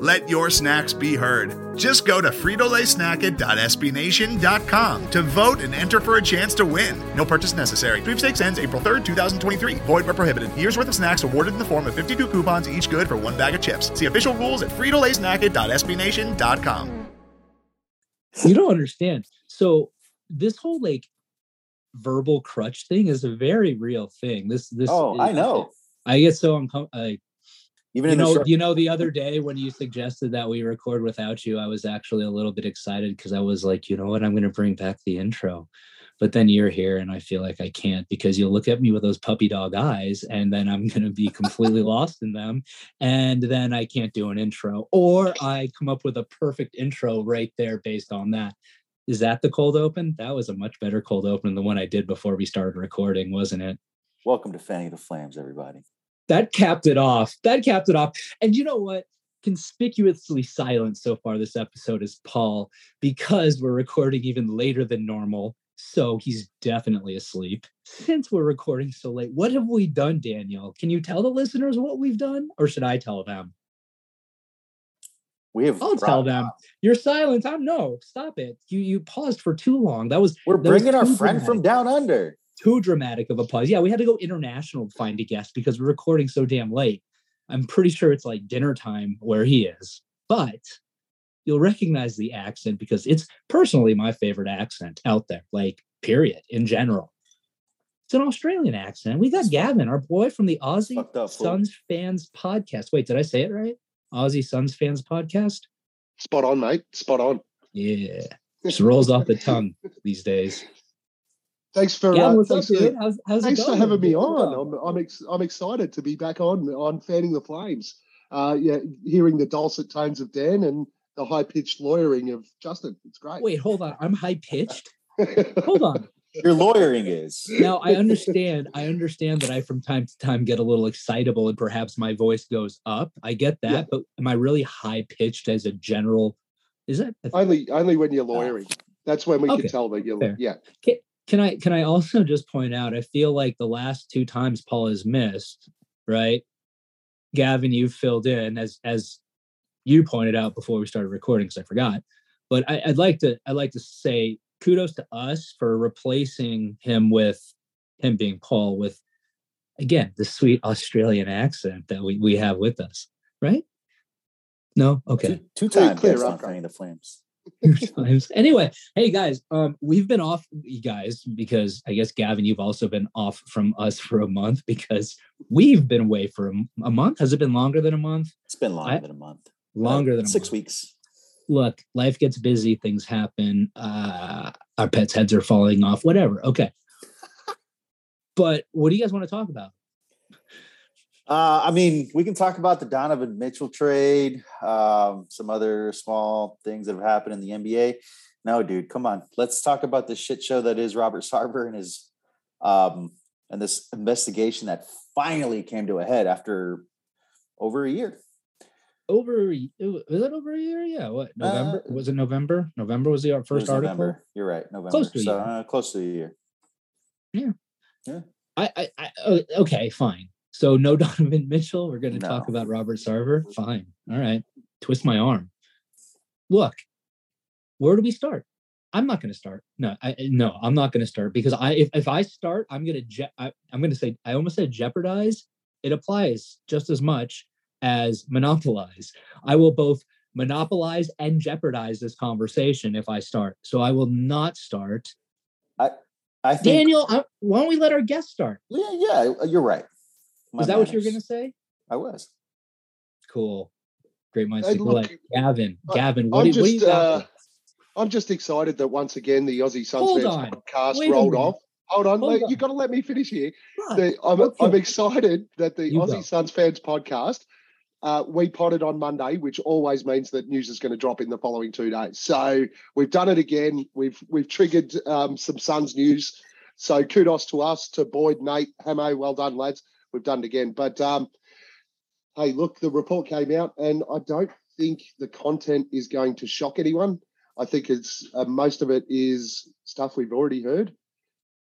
Let your snacks be heard. Just go to fritolaysnacket.sbnation.com to vote and enter for a chance to win. No purchase necessary. Sweepstakes ends April 3rd, 2023. Void where prohibited. Year's worth of snacks awarded in the form of 52 coupons, each good for one bag of chips. See official rules at fritolaysnacket.sbnation.com. You don't understand. So this whole like verbal crutch thing is a very real thing. This this Oh, I know. I get so uncomfortable. Like, Even you know, short, you know, the other day when you suggested that we record without you, I was actually a little bit excited because I was like, you know what, I'm going to bring back the intro. But then you're here, and I feel like I can't because you'll look at me with those puppy dog eyes, and then I'm going to be completely lost in them, and then I can't do an intro, or I come up with a perfect intro right there based on that. Is that the cold open? That was a much better cold open than the one I did before we started recording, wasn't it? welcome to Fanning the Flames, everybody. That capped it off. That capped it off. And you know what? Conspicuously silent so far this episode is Paul because we're recording even later than normal. So he's definitely asleep. Since we're recording so late, what have we done, Daniel? Can you tell the listeners what we've done? Or should I tell them? We have I'll tell them. You're silent. I'm no, stop it. You you paused for too long. That was We're that was bringing our too friend from down under. Too dramatic of a pause. Yeah, we had to go international to find a guest because we're recording so damn late. I'm pretty sure it's like dinner time where he is, but you'll recognize the accent because it's personally my favorite accent out there, like, period, in general. It's an Australian accent. We got Gavin, our boy from the Aussie up. Suns fans podcast. Wait, did I say it right? Aussie Suns fans podcast? Spot on, mate. Spot on. Yeah. Just rolls off the tongue these days. Thanks for Yeah, uh, what's up, thanks, for, dude? How's, how's it thanks for having me on. I'm I'm, ex- I'm excited to be back on on fanning the flames. Uh, yeah, hearing the dulcet tones of Dan and the high pitched lawyering of Justin. It's great. Wait, hold on. I'm high pitched. Hold on. Your lawyering is. Now I understand. I understand that I from time to time get a little excitable and perhaps my voice goes up. I get that, Yeah. but am I really high pitched as a general? Is that only only when you're lawyering. That's when we Okay, can tell that you're fair. yeah. can I can I also just point out I feel like the last two times Paul has missed, right? Gavin, you filled in as as you pointed out before we started recording because I forgot. But I, I'd like to I'd like to say kudos to us for replacing him with him being Paul with again the sweet Australian accent that we, we have with us, right? No? Okay. Two, two times clear guest on up. The Flames. Times. Anyway, hey guys, um, we've been off, you guys, because I guess Gavin, you've also been off from us for a month because we've been away for a month. Has it been longer than a month? It's been longer I- than a month. Longer Uh, than a six month. weeks. Look, life gets busy, things happen. Uh, our pets' heads are falling off. Whatever. Okay. but what do you guys want to talk about? Uh, I mean, we can talk about the Donovan Mitchell trade, um, some other small things that have happened in the NBA. No, dude, come on. Let's talk about the shit show that is Robert Sarver and his um, and this investigation that finally came to a head after over a year. Over was it over a year? Yeah. What November? Uh, was it November? November was the first was article. November. You're right, November. Close to a year. uh, close to a year. I, I, I oh, okay, fine. So no Donovan Mitchell. We're going to talk about Robert Sarver. Fine. All right. Twist my arm. Look, where do we start? I'm not going to start. No, I no, I'm not going to start because I if, if I start, I'm going to je- I, I'm going to say I almost said jeopardize. It applies just as much as monopolize. I will both monopolize and jeopardize this conversation if I start. So I will not start. I think Daniel, I, why don't we let our guest start? Yeah, yeah, you're right. My Is that what you were going to say? I was. Cool. Great minds Hey, think look, alike. Gavin, I- Gavin, what I'm do, you- what do you just got? uh, I'm just excited that once again the Aussie Suns fans podcast Wait rolled off. Hold on, Hold mate, on. you got to let me finish here. The, I'm, Okay. I'm excited that the You Aussie go. Suns fans podcast uh, we potted on Monday, which always means that news is going to drop in the following two days. So we've done it again. We've we've triggered um, some Suns news. So kudos to us, to Boyd, Nate, Hamo. Well done, lads. We've done it again. But um, hey, look, the report came out, and I don't think the content is going to shock anyone. I think it's uh, most of it is stuff we've already heard,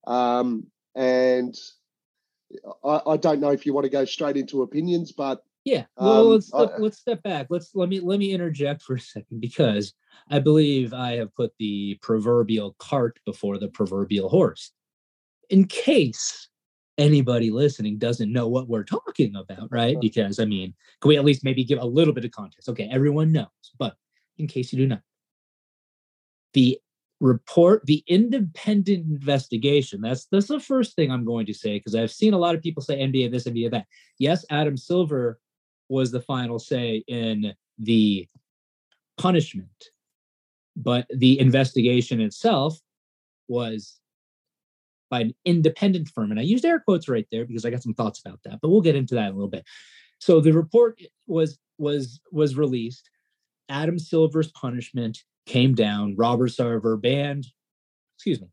um, and I, I, don't know if you want to go straight into opinions, but yeah, well, um, let's I, let's step back. Let's let me let me interject for a second because I believe I have put the proverbial cart before the proverbial horse. In case anybody listening doesn't know what we're talking about, right? Because I mean, can we at least maybe give a little bit of context? Okay, everyone knows, but in case you do not, the report the independent investigation that's that's the first thing i'm going to say because i've seen a lot of people say nba this nba that yes adam silver was the final say in the punishment but the investigation itself was by an independent firm and i used air quotes right there because i got some thoughts about that but we'll get into that in a little bit so the report was was was released adam silver's punishment came down. Robert Sarver banned, excuse me,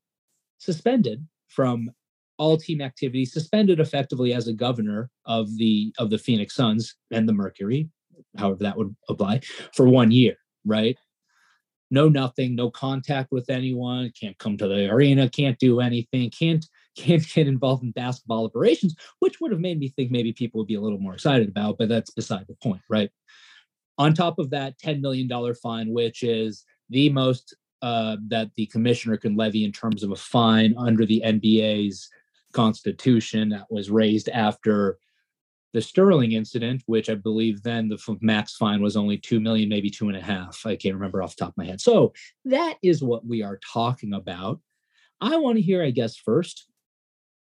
suspended from all team activity, suspended effectively as a governor of the of the Phoenix Suns and the Mercury, however that would apply, for one year, right? No nothing, no contact with anyone, can't come to the arena, can't do anything, can't can't get involved in basketball operations, which would have made me think maybe people would be a little more excited about, but that's beside the point, right? On top of that, $10 million fine, which is the most uh, that the commissioner can levy in terms of a fine under the NBA's constitution that was raised after the Sterling incident, which I believe then the max fine was only two million, maybe two and a half. I can't remember off the top of my head. So that is what we are talking about. I want to hear, I guess, first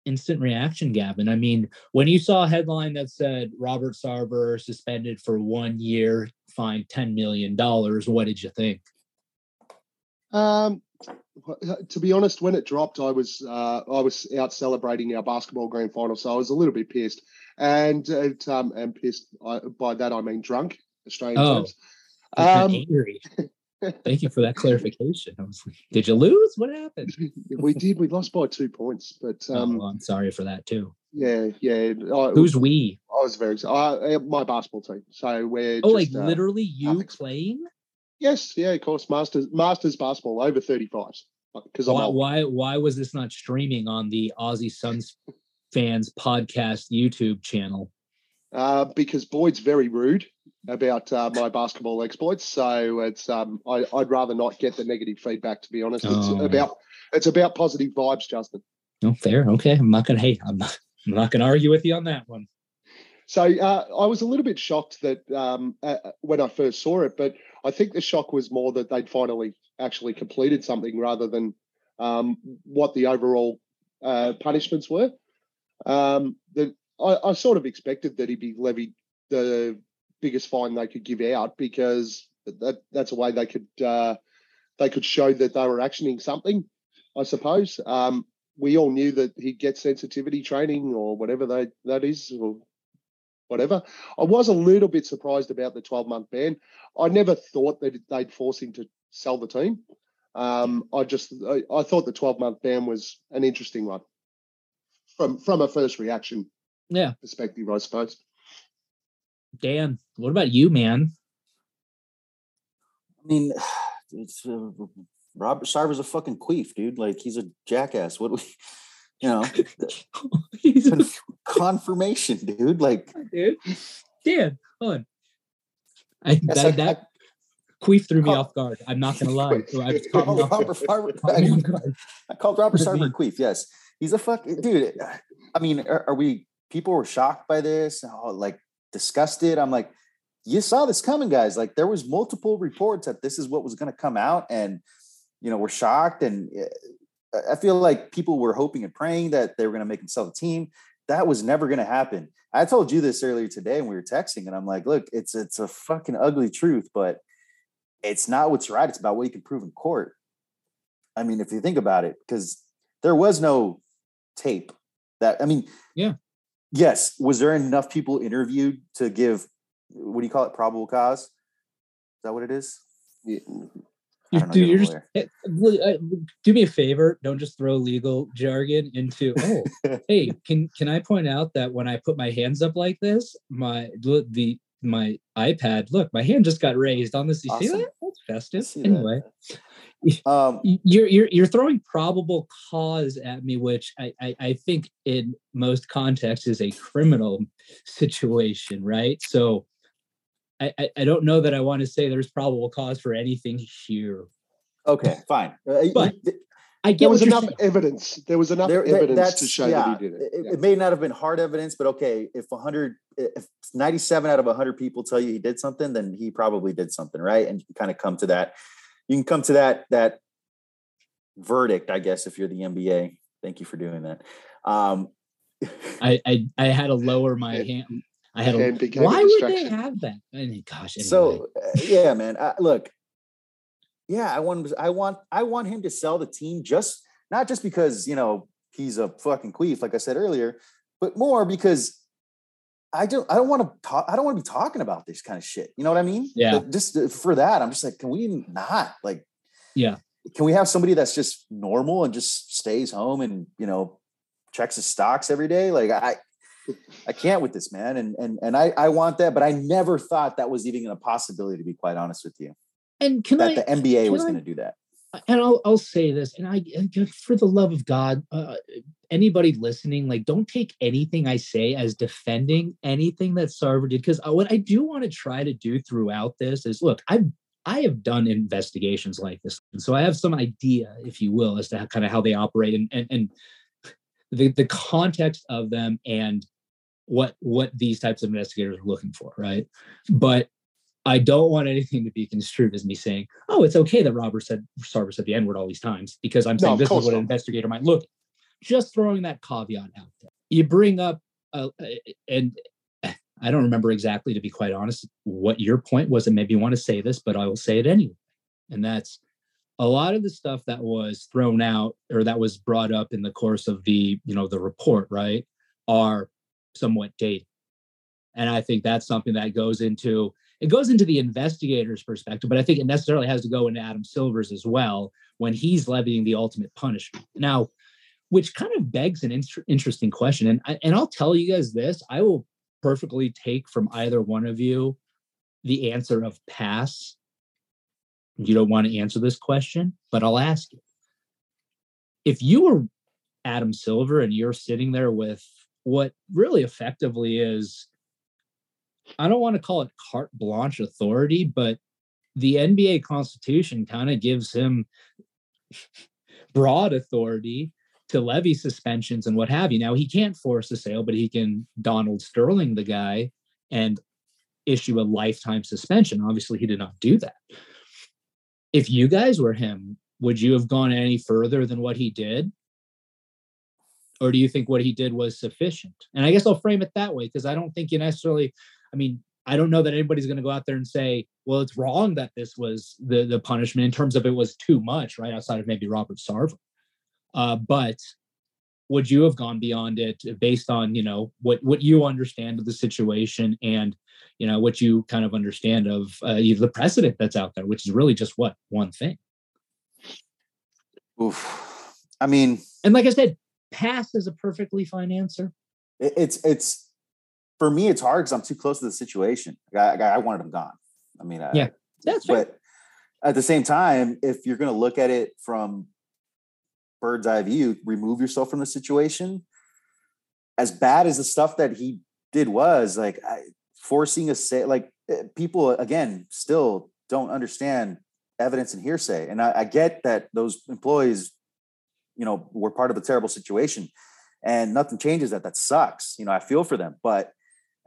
instant reaction, Gavin. I mean, when you saw a headline that said Robert Sarver suspended for one year, fined $10 million, what did you think? Um, to be honest, when it dropped, I was uh, I was out celebrating our basketball grand final, so I was a little bit pissed, and it, um, and pissed I, by that I mean drunk Australian oh, terms. Um, angry. Thank you for that clarification. I was like, did you lose? What happened? we did. We lost by two points, but oh, um, oh, well, I'm sorry for that too. Yeah, yeah. I, Who's we? I was very excited. my basketball team. So we're oh, just, like uh, literally you playing? Yes, yeah, of course. Masters Masters basketball over 35s. Because why, why why was this not streaming on the Aussie Suns fans podcast YouTube channel? Uh, because Boyd's very rude about uh, my basketball exploits, so it's um, I, would rather not get the negative feedback. To be honest, it's oh. about it's about positive vibes, Justin. Oh, fair. Okay, I'm not gonna. hate. I'm not. I'm not gonna argue with you on that one. So uh, I was a little bit shocked that um, uh, when I first saw it, but I think the shock was more that they'd finally actually completed something rather than um, what the overall uh, punishments were. Um, I, I, sort of expected that he'd be levied the biggest fine they could give out because that, that's a way they could uh, they could show that they were actioning something. I suppose um, we all knew that he'd get sensitivity training or whatever they, that is, or whatever. I was a little bit surprised about the 12 month ban. I never thought that they'd force him to sell the team. Um, I just I, I, thought the 12 month ban was an interesting one from from a first reaction yeah perspective, I suppose. Dan, what about you, man? I mean, it's uh, Robert Sarver's a fucking queef, dude. Like he's a jackass. What we you know confirmation dude like dude. Dan hold on. I, that, I, that I, queef threw me off guard. I'm not gonna lie. So I, oh, Robert Sarver, I, called robert sarver queef yes. He's a fuck dude i mean are, are, we people were shocked by this oh, like disgusted. I'm like you saw this coming guys. Like there was multiple reports that this is what was going to come out and you know we're shocked and eh, I feel like people were hoping and praying that they were going to make him sell the team. That was never going to happen. I told you this earlier today when we were texting, and I'm like, look, it's it's a fucking ugly truth, but it's not what's right. It's about what you can prove in court. I mean, if you think about it, because there was no tape that I mean, yeah. Yes. Was there enough people interviewed to give what do you call it? Probable cause. Is that what it is? Yeah. Dude, you're just, eh, uh, do me a favor. Don't just throw legal jargon into. Oh, hey, can can I point out that when I put my hands up like this, my the my iPad, look, my hand just got raised on this. You see that? That's festive. that. Anyway, Um, you're you're you're throwing probable cause at me, which I, I I think in most contexts is a criminal situation, right? So. I, I- I don't know that I want to say there's probable cause for anything here. okay, fine. Uh, But- y- I get There was what enough saying. evidence. There was enough there- there- evidence to that's- show yeah, that he did it. It, Yeah. it may not have been hard evidence, but okay, if 100, if 97 out of 100 people tell you he did something, then he probably did something, right? And you can kind of come to that. You can come to that that verdict, I guess, if you're the NBA. Thank you for doing that. Um, I, I I had to lower my hand. I had And to. became a Why would they have that? I mean, gosh. Anyway. So uh, yeah, man. Uh, look, yeah, I want I want I want him to sell the team just not just because you know he's a fucking queef, like I said earlier, but more because I don't I don't want to talk I don't want to be talking about this kind of shit. You know what I mean? Yeah. But just uh, for that, I'm just like, can we not like? Yeah. Can we have somebody that's just normal and just stays home and you know checks his stocks every day? Like I. I can't with this man, and and and I I want that, but I never thought that was even a possibility. To be quite honest with you, and can that I? the NBA was going to do that. and I'll I'll say this, and I for the love of God, uh, anybody listening, like, don't take anything I say as defending anything that Sarver did, because what I do want to try to do throughout this is, look, I've I have done investigations like this, and so I have some idea, if you will, as to how, kind of how they operate and and and the the context of them and what what these types of investigators are looking for, right? But I don't want anything to be construed as me saying, "Oh, it's okay that Robert said Sarver said the N word all these times," because I'm saying of this is what an investigator might look. Just throwing that caveat out there. You bring up, uh, and I don't remember exactly, to be quite honest, what your point was, and maybe you want to say this, but I will say it anyway. And that's a lot of the stuff that was thrown out or that was brought up in the course of the, you know, the report, right, are somewhat dated. And I think that's something that goes into it goes into the investigator's perspective, but I think it necessarily has to go into Adam Silver's as well when he's levying the ultimate punishment. Now, which kind of begs an inter- interesting question, and and I'll tell you guys this: I will perfectly take from either one of you the answer of pass. You don't want to answer this question, but I'll ask you: if you were Adam Silver and you're sitting there with what really effectively is I don't want to call it carte blanche authority, but the NBA Constitution kind of gives him broad authority to levy suspensions and what have you. Now he can't force a sale, but he can Donald Sterling the guy and issue a lifetime suspension. Obviously, he did not do that. If you guys were him, would you have gone any further than what he did? Or do you think what he did was sufficient? And I guess I'll frame it that way because I don't think you necessarily I mean, I don't know that anybody's going to go out there and say, well, it's wrong that this was the the punishment in terms of it was too much, right? Outside of maybe Robert Sarver. Uh, but would you have gone beyond it based on, you know, what what you understand of the situation and, you know, what you kind of understand of uh, the precedent that's out there, which is really just what one thing. Oof. I mean, And like I said, pass is a perfectly fine answer. it's it's for me. It's hard because I'm too close to the situation. I, I, I wanted him gone. I mean, I, Yeah, That's fair. but at the same time, if you're going to look at it from bird's eye view, remove yourself from the situation. As bad as the stuff that he did was, like I, forcing a say, like eh, people again still don't understand evidence and hearsay, and I, I get that those employees, you know, we're part of a terrible situation, and nothing changes that. That sucks. You know, I feel for them, but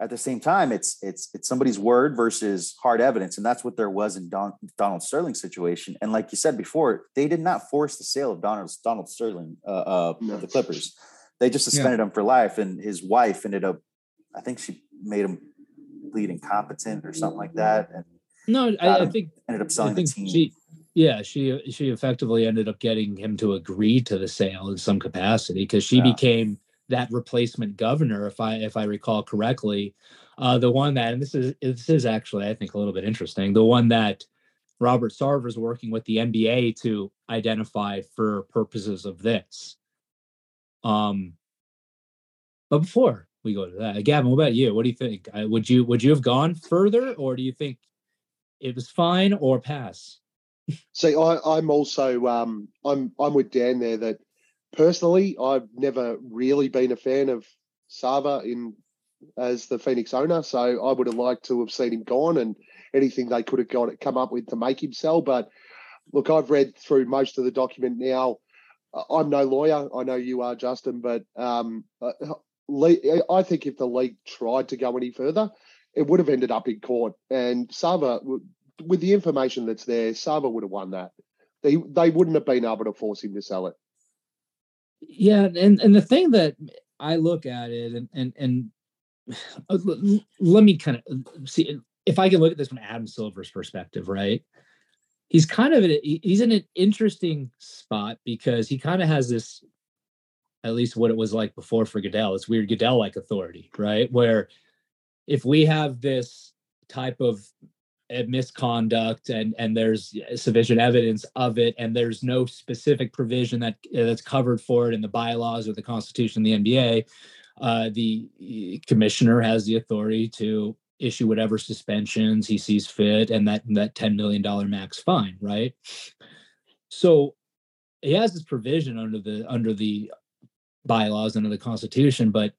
at the same time, it's it's it's somebody's word versus hard evidence, and that's what there was in Don, Donald Sterling's situation. And like you said before, they did not force the sale of Donald Donald Sterling uh, uh, No. of the Clippers. They just suspended him for life, and his wife ended up, I think she made him plead incompetent or something like that, and No, I, I think ended up I selling the think team. she, yeah, she she effectively ended up getting him to agree to the sale in some capacity because she Yeah. became that replacement governor, if I if I recall correctly, Uh, the one that, and this is this is actually, I think, a little bit interesting. The one that Robert Sarver is working with the NBA to identify for purposes of this. Um, but before we go to that, Gavin, what about you? What do you think? Would you would you have gone further, or do you think it was fine or pass? See, I, I'm also um, I'm I'm with Dan there that personally I've never really been a fan of Sarver in as the Phoenix owner, so I would have liked to have seen him gone and anything they could have got come up with to make him sell. But look, I've read through most of the document now. I'm no lawyer. I know you are, Justin, but um, uh, I think if the league tried to go any further, it would have ended up in court. And Sarver, with the information that's there, Sarver would have won that. They they wouldn't have been able to force him to sell it. Yeah, and and the thing that I look at it and and and uh, let me kind of see if I can look at this from Adam Silver's perspective, right? He's kind of he's in an interesting spot because he kind of has this, at least what it was like before for Goodell, this weird Goodell-like authority, right? Where if we have this type of misconduct and and there's sufficient evidence of it and there's no specific provision that that's covered for it in the bylaws or the constitution of the nba uh, the commissioner has the authority to issue whatever suspensions he sees fit and that that $10 million max fine right? So he has this provision under the under the bylaws under the constitution but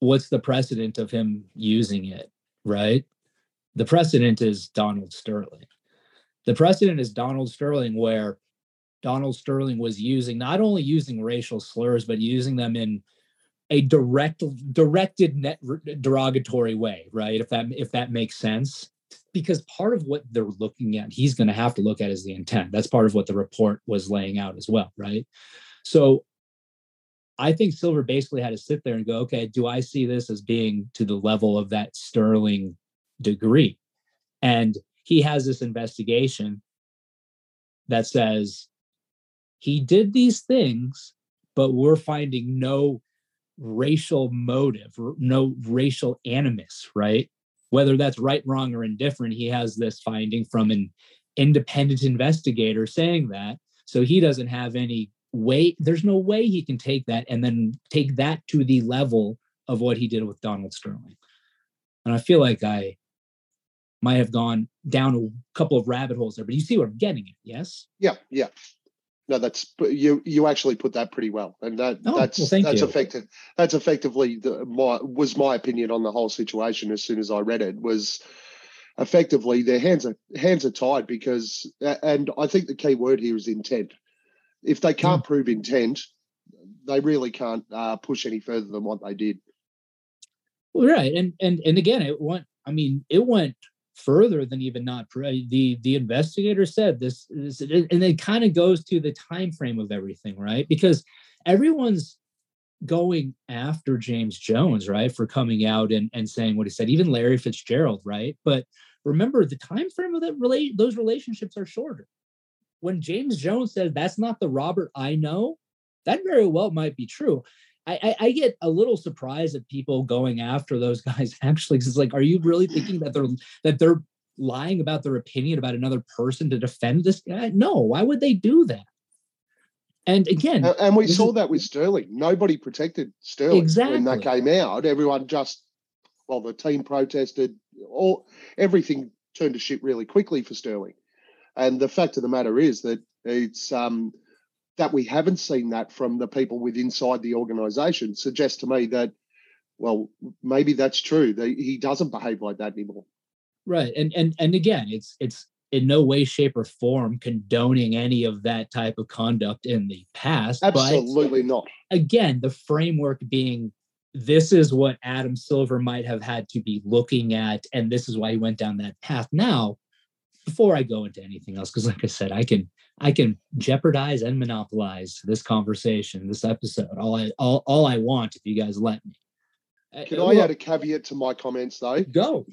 what's the precedent of him using it right the precedent is donald sterling. The precedent is donald sterling where donald sterling was using not only using racial slurs but using them in a direct directed net derogatory way right? If that if that makes sense. Because part of what they're looking at he's going to have to look at is the intent. That's part of what the report was laying out as well right? So i think silver basically had to sit there and go okay do i see this as being to the level of that sterling degree and he has this investigation that says he did these things but we're finding no racial motive, no racial animus, right? Whether that's right, wrong, or indifferent, he has this finding from an independent investigator saying that. So he doesn't have any way, there's no way he can take that and then take that to the level of what he did with Donald Sterling. And I feel like I might have gone down a couple of rabbit holes there, but you see what I'm getting at, yes? Yeah, yeah no, that's you. You actually put that pretty well, and that oh, that's well, that's you. effective. That's effectively the, my was my opinion on the whole situation. As soon as I read it, was effectively their hands are hands are tied because, and I think the key word here is intent. If they can't mm. prove intent, they really can't uh, push any further than what they did. Well, right, and and and again, it went. I mean, it went further than even not uh, the the investigator said this, this and it kind of goes to the time frame of everything right? Because everyone's going after james jones right for coming out and, and saying what he said even larry fitzgerald right? But remember the time frame of that relate those relationships are shorter. When james jones says that's not the robert i know that very well might be true I, I, get a little surprised at people going after those guys actually because it's like are you really thinking that they're that they're lying about their opinion about another person to defend this guy? No why would they do that? And again and, and we saw is, that with sterling. Nobody protected sterling exactly. when that came out. Everyone just well the team protested all everything turned to shit really quickly for sterling. And the fact of the matter is that it's um that we haven't seen that from the people with inside the organization suggests to me that well maybe that's true that he doesn't behave like that anymore. Right and and and again it's it's in no way shape or form condoning any of that type of conduct in the past absolutely not. again the framework being this is what adam silver might have had to be looking at and this is why he went down that path. Now before i go into anything else because like i said i can I can jeopardize and monopolize this conversation, this episode. All I all, all I want if you guys let me. Uh, can uh, I add a caveat to my comments though? Go.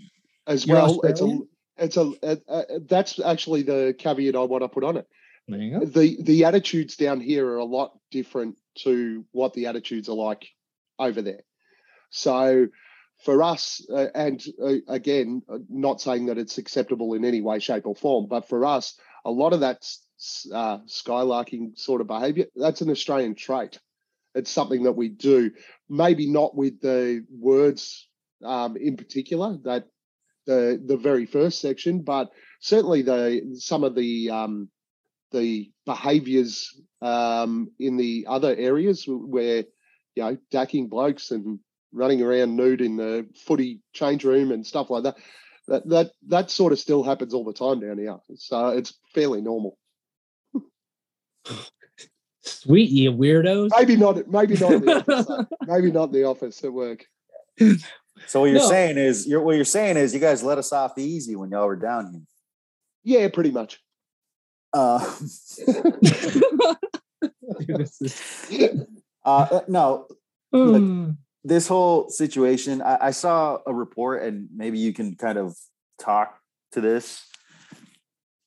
As You're well, Australian? it's a it's a, a, that's actually the caveat I want to put on it. There you go. The the attitudes down here are a lot different to what the attitudes are like over there. So for us, uh, and uh, again, uh, not saying that it's acceptable in any way, shape, or form, but for us, a lot of that uh, skylarking sort of behavior, that's an Australian trait. It's something that we do, maybe not with the words um, in particular, that the the very first section, but certainly the some of the um, the behaviours um, in the other areas where you know dacking blokes and running around nude in the footy change room and stuff like that. That that that sort of still happens all the time down here. So it's fairly normal. Sweet, you weirdos. Maybe not. Maybe not. The office, maybe not the office at work. So what you're no. saying is, you're what you're saying is, you guys let us off easy when y'all were down here. Yeah, pretty much. Uh, uh no. Hmm. this whole situation, I, I saw a report, and maybe you can kind of talk to this.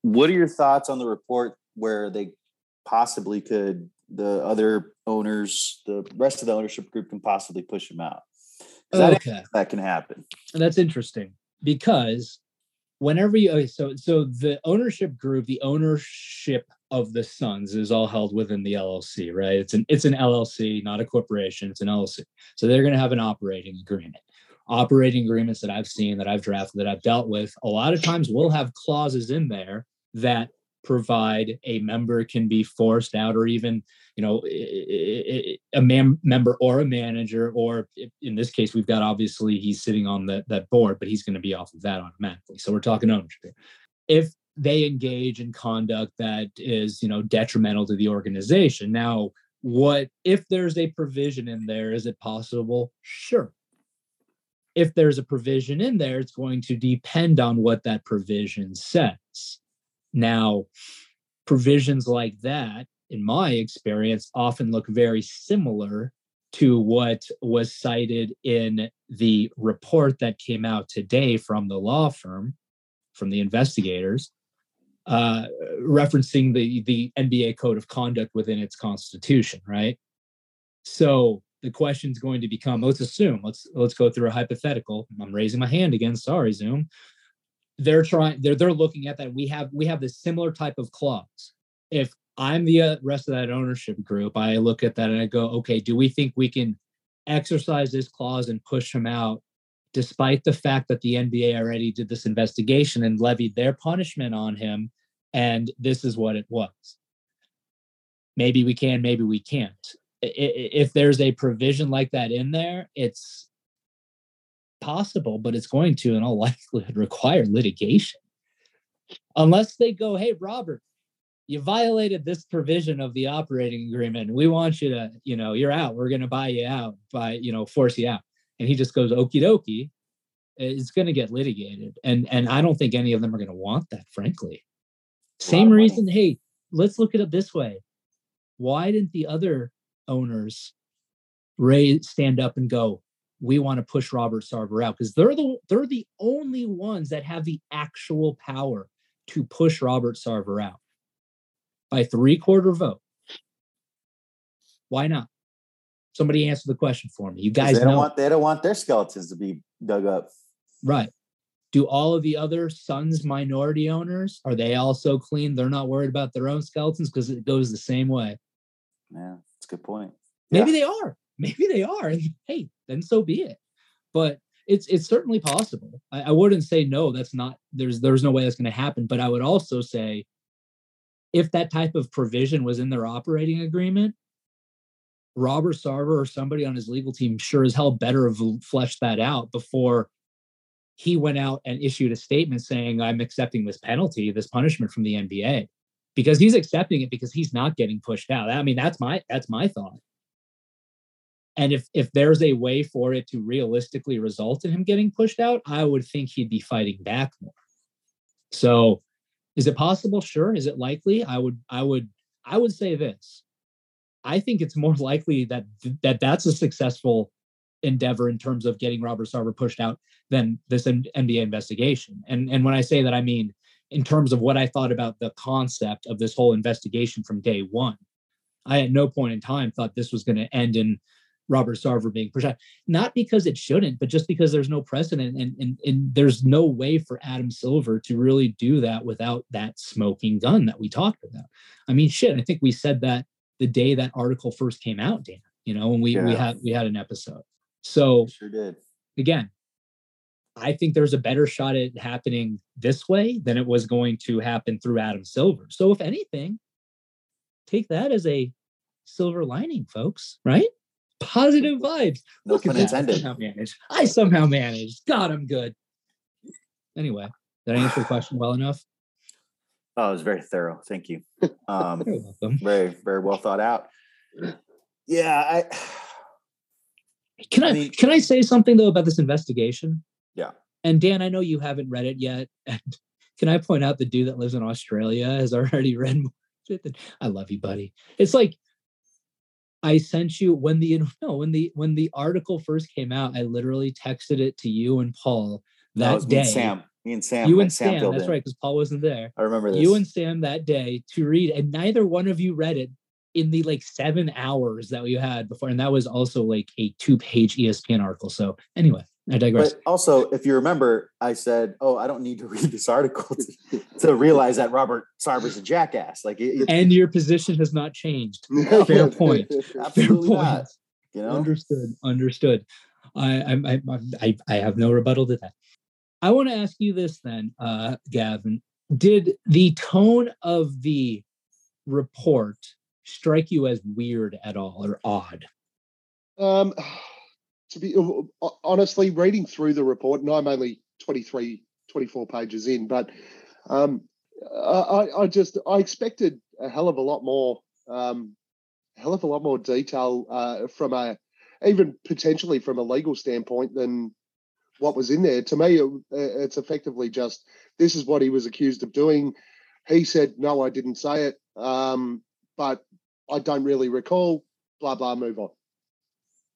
What are your thoughts on the report where they possibly could the other owners, the rest of the ownership group can possibly push him out? okay. That, that can happen. That's interesting because whenever you okay, so so the ownership group, the ownership of the Suns is all held within the LLC, right? It's an it's an LLC, not a corporation. It's an LLC. So they're going to have an operating agreement. Operating agreements that I've seen, that I've drafted, that I've dealt with, a lot of times will have clauses in there that provide a member can be forced out or even you know a man, member or a manager or in this case we've got obviously he's sitting on the, that board but he's going to be off of that automatically. So we're talking ownership if they engage in conduct that is you know detrimental to the organization now what if there's a provision in there is it possible? Sure. If there's a provision in there it's going to depend on what that provision says now, provisions like that, in my experience, often look very similar to what was cited in the report that came out today from the law firm, from the investigators, uh, referencing the the NBA code of conduct within its constitution, right? So the question is going to become: Let's assume, let's let's go through a hypothetical. I'm raising my hand again. Sorry, Zoom they're trying they're they're looking at that. We have we have this similar type of clause. If i'm the uh, rest of that ownership group i look at that and i go okay do we think we can exercise this clause and push him out despite the fact that the nba already did this investigation and levied their punishment on him and this is what it was? Maybe we can maybe we can't. If there's a provision like that in there it's possible, but it's going to, in all likelihood, require litigation. Unless they go, hey, Robert, you violated this provision of the operating agreement. We want you to, you know, you're out. We're going to buy you out, by, you know, force you out. And he just goes, okie dokie. It's going to get litigated. And and I don't think any of them are going to want that, frankly. Same reason, hey, let's look at it this way. Why didn't the other owners raise stand up and go, we want to push Robert Sarver out because they're the they're the only ones that have the actual power to push Robert Sarver out by three quarter vote. Why not? Somebody answer the question for me. You guys they don't know. want they don't want their skeletons to be dug up. Right. Do all of the other Suns minority owners are they also clean? They're not worried about their own skeletons because it goes the same way. Yeah, that's a good point. Maybe yeah. they are maybe they are and hey then so be it. But it's it's certainly possible. I, I wouldn't say no that's not there's there's no way that's going to happen but i would also say if that type of provision was in their operating agreement robert sarver or somebody on his legal team sure as hell better have fleshed that out before he went out and issued a statement saying i'm accepting this penalty this punishment from the nba because he's accepting it because he's not getting pushed out. I mean that's my that's my thought and if if there's a way for it to realistically result in him getting pushed out, I would think he'd be fighting back more. So is it possible? Sure. Is it likely? I would I would I would say this. I think it's more likely that that that's a successful endeavor in terms of getting Robert Sarver pushed out than this NBA investigation. And and when I say that, I mean in terms of what I thought about the concept of this whole investigation from day one. I at no point in time thought this was going to end in Robert Sarver being pushed out, not because it shouldn't, but just because there's no precedent and, and, and there's no way for Adam Silver to really do that without that smoking gun that we talked about. I mean, shit, I think we said that the day that article first came out, Dan, you know, when we, yeah. we had we had an episode. So sure did. Again, I think there's a better shot at happening this way than it was going to happen through Adam Silver. So if anything, take that as a silver lining, folks, right? Positive vibes. No Look pun at intended. I somehow managed. I somehow managed. God, I'm good. Anyway, did I answer the question well enough? Oh, it was very thorough. Thank you. Um, very, very well thought out. Yeah, I. Can I, I mean, can I say something though about this investigation? Yeah. And Dan, I know you haven't read it yet. And can I point out the dude that lives in Australia has already read more I love you, buddy. It's like I sent you when the no when the when the article first came out. I literally texted it to you and Paul that, day. Me and Sam, me and Sam, you and Sam. Sam that's in. right, because Paul wasn't there. I remember this. You and Sam that day to read, and neither one of you read it in the like seven hours that we had before, and that was also like a two-page ESPN article. So anyway, I digress. But also, if you remember, I said, "Oh, I don't need to read this article to, to realize that Robert Sarver's a jackass." Like, it, and your position has not changed. Fair point. Fair point. Not, you know, understood. Understood. I, I, I, I have no rebuttal to that. I want to ask you this then, uh, Gavin. Did the tone of the report strike you as weird at all or odd? Um to be honestly reading through the report, and I'm only 23, 24 pages in, but um, I, I just I expected a hell of a lot more, um, hell of a lot more detail uh, from a even potentially from a legal standpoint than what was in there. To me, it, it's effectively just this is what he was accused of doing. He said, "No, I didn't say it," um, but I don't really recall. Blah blah. Move on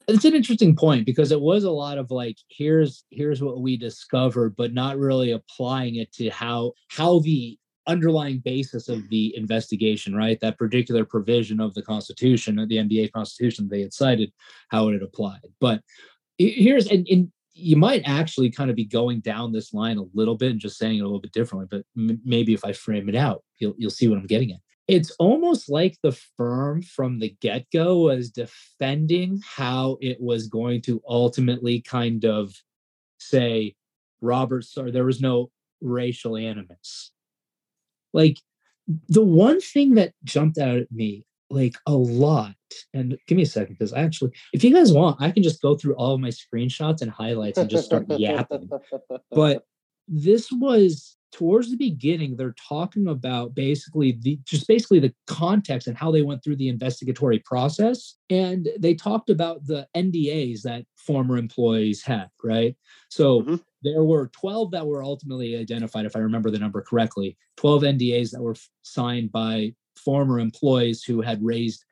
it's an interesting point because it was a lot of like here's here's what we discovered but not really applying it to how how the underlying basis of the investigation right? That particular provision of the constitution the nba constitution they had cited how it had applied. But here's and, and you might actually kind of be going down this line a little bit and just saying it a little bit differently but m- maybe if i frame it out you'll, you'll see what i'm getting at it's almost like the firm from the get go was defending how it was going to ultimately kind of say, Robert, sorry, there was no racial animus. Like the one thing that jumped out at me, like a lot, and give me a second because I actually, if you guys want, I can just go through all of my screenshots and highlights and just start yapping. But this was towards the beginning they're talking about basically the just basically the context and how they went through the investigatory process and they talked about the NDAs that former employees had right so mm-hmm. there were 12 that were ultimately identified if i remember the number correctly 12 NDAs that were signed by former employees who had raised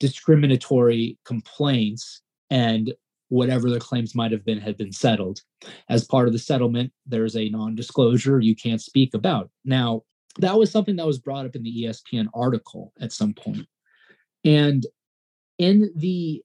discriminatory complaints and whatever the claims might have been had been settled. As part of the settlement, there's a non disclosure you can't speak about. Now, that was something that was brought up in the ESPN article at some point. And in the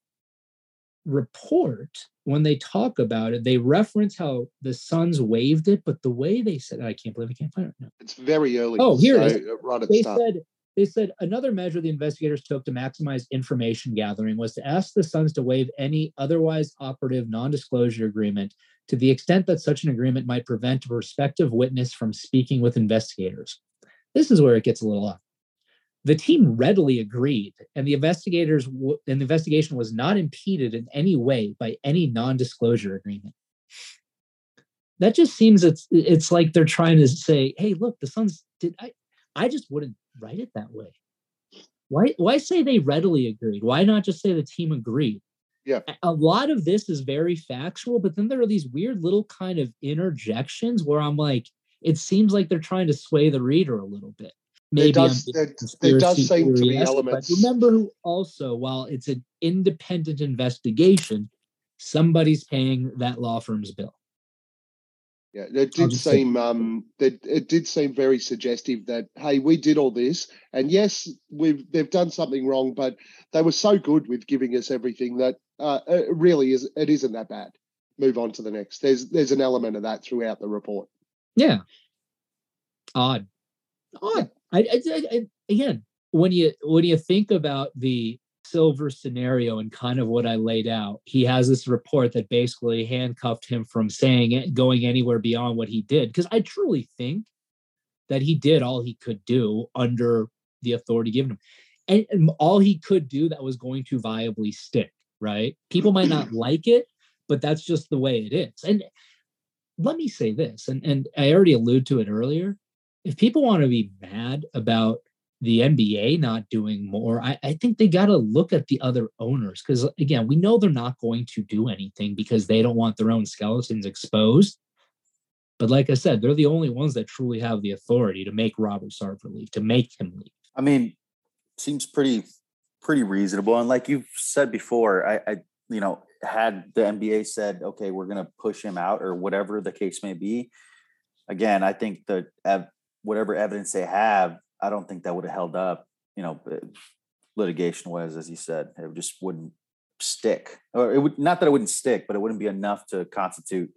report, when they talk about it, they reference how the Suns waived it, but the way they said, I can't believe I can't find it. now. It's very early. Oh, here so, it is. Right they said they said another measure the investigators took to maximize information gathering was to ask the Suns to waive any otherwise operative non disclosure agreement to the extent that such an agreement might prevent a prospective witness from speaking with investigators. This is where it gets a little off. The team readily agreed, and the investigators w- and the investigation was not impeded in any way by any non-disclosure agreement. That just seems it's it's like they're trying to say, "Hey, look, the Suns did I I just wouldn't write it that way. Why why say they readily agreed? Why not just say the team agreed? Yeah. A lot of this is very factual, but then there are these weird little kind of interjections where I'm like, it seems like they're trying to sway the reader a little bit. Maybe there does, there, does seem to be elements. remember also, while it's an independent investigation, somebody's paying that law firm's bill. Yeah, it did seem um, that it did seem very suggestive that hey, we did all this, and yes, we've they've done something wrong, but they were so good with giving us everything that uh, it really is. It isn't that bad. Move on to the next. There's there's an element of that throughout the report. Yeah. Odd. Odd. I, I, I, again, when you when you think about the silver scenario and kind of what I laid out, he has this report that basically handcuffed him from saying it, going anywhere beyond what he did. Because I truly think that he did all he could do under the authority given him. And, and all he could do that was going to viably stick, right? People might not like it, but that's just the way it is. And let me say this, and, and I already alluded to it earlier. If people want to be mad about the NBA not doing more, I, I think they got to look at the other owners because, again, we know they're not going to do anything because they don't want their own skeletons exposed. But like I said, they're the only ones that truly have the authority to make Robert Sarver leave, to make him leave. I mean, seems pretty pretty reasonable. And like you've said before, I, I you know, had the NBA said, okay, we're going to push him out or whatever the case may be, again, I think that ev- whatever evidence they have, I don't think that would have held up, you know, eh, litigation was, as you said, it just wouldn't stick or it would not that it wouldn't stick, but it wouldn't be enough to constitute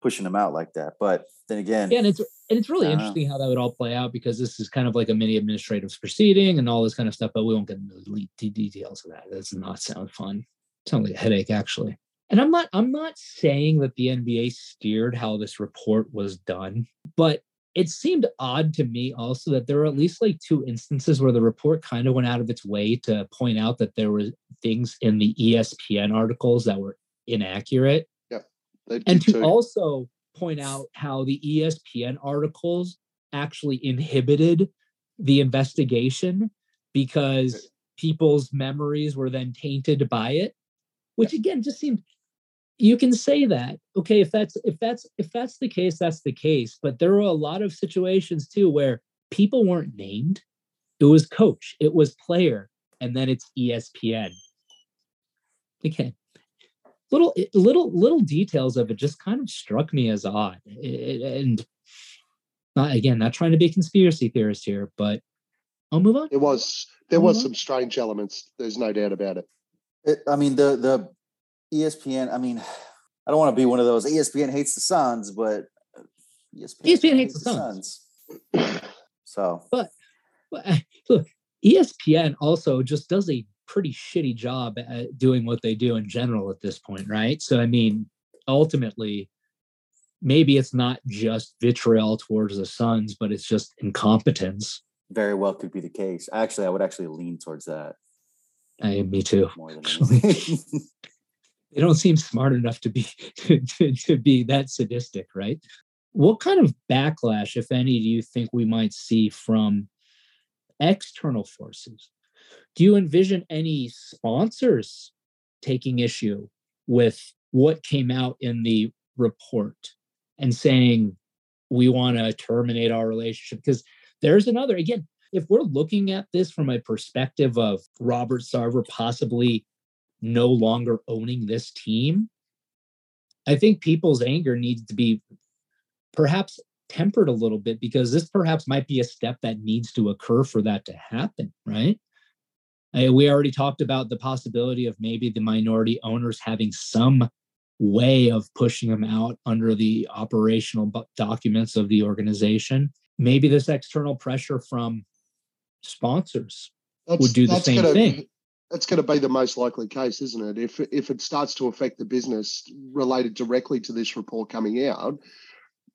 pushing them out like that. But then again, yeah, and it's and it's really interesting how that would all play out because this is kind of like a mini administrative proceeding and all this kind of stuff. But we won't get into the details of that. That does not sound fun. Sounds like a headache, actually. And I'm not I'm not saying that the NBA steered how this report was done, but it seemed odd to me also that there were at least like two instances where the report kind of went out of its way to point out that there were things in the ESPN articles that were inaccurate. Yeah. And to too. also point out how the ESPN articles actually inhibited the investigation because people's memories were then tainted by it which again just seemed you can say that okay if that's if that's if that's the case that's the case but there were a lot of situations too where people weren't named. It was coach it was player and then it's espn okay little little little details of it just kind of struck me as odd and not again not trying to be a conspiracy theorist here but i'll move on. It was there was mm-hmm. some strange elements. There's no doubt about it. It, I mean, the the ESPN. I mean, I don't want to be one of those ESPN hates the Suns, but uh, ESPN, ESPN hates, the, the Suns. Suns. So, but, but look, ESPN also just does a pretty shitty job at doing what they do in general at this point, right? So, I mean, ultimately, maybe it's not just vitriol towards the Suns, but it's just incompetence. Very well could be the case. Actually, I would actually lean towards that. I, me too. they don't seem smart enough to be to, to, to be that sadistic, right? What kind of backlash, if any, do you think we might see from external forces? Do you envision any sponsors taking issue with what came out in the report and saying we want to terminate our relationship? Because there's another, again, if we're looking at this from a perspective of Robert Sarver possibly no longer owning this team, I think people's anger needs to be perhaps tempered a little bit because this perhaps might be a step that needs to occur for that to happen, right? we already talked about the possibility of maybe the minority owners having some way of pushing them out under the operational documents of the organization. Maybe this external pressure from sponsors that's, would do the same gonna, thing. That's going to be the most likely case, isn't it? If if it starts to affect the business related directly to this report coming out,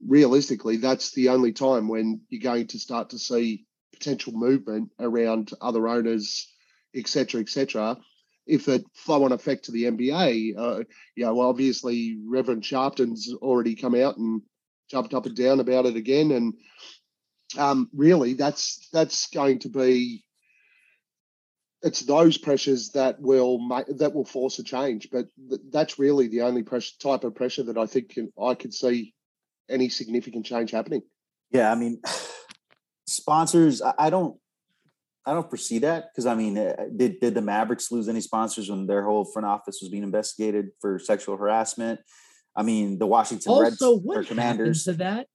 realistically, that's the only time when you're going to start to see potential movement around other owners, etc., etc. If it flow on effect to the NBA, uh, you know, obviously Reverend Sharpton's already come out and jumped up and down about it again, and um, really that's that's going to be it's those pressures that will make that will force a change but th- that's really the only pressure type of pressure that i think can, i could see any significant change happening. Yeah i mean sponsors I, I don't i don't foresee that because i mean uh, did, did the mavericks lose any sponsors when their whole front office was being investigated for sexual harassment? I mean the washington also, reds what or commanders to that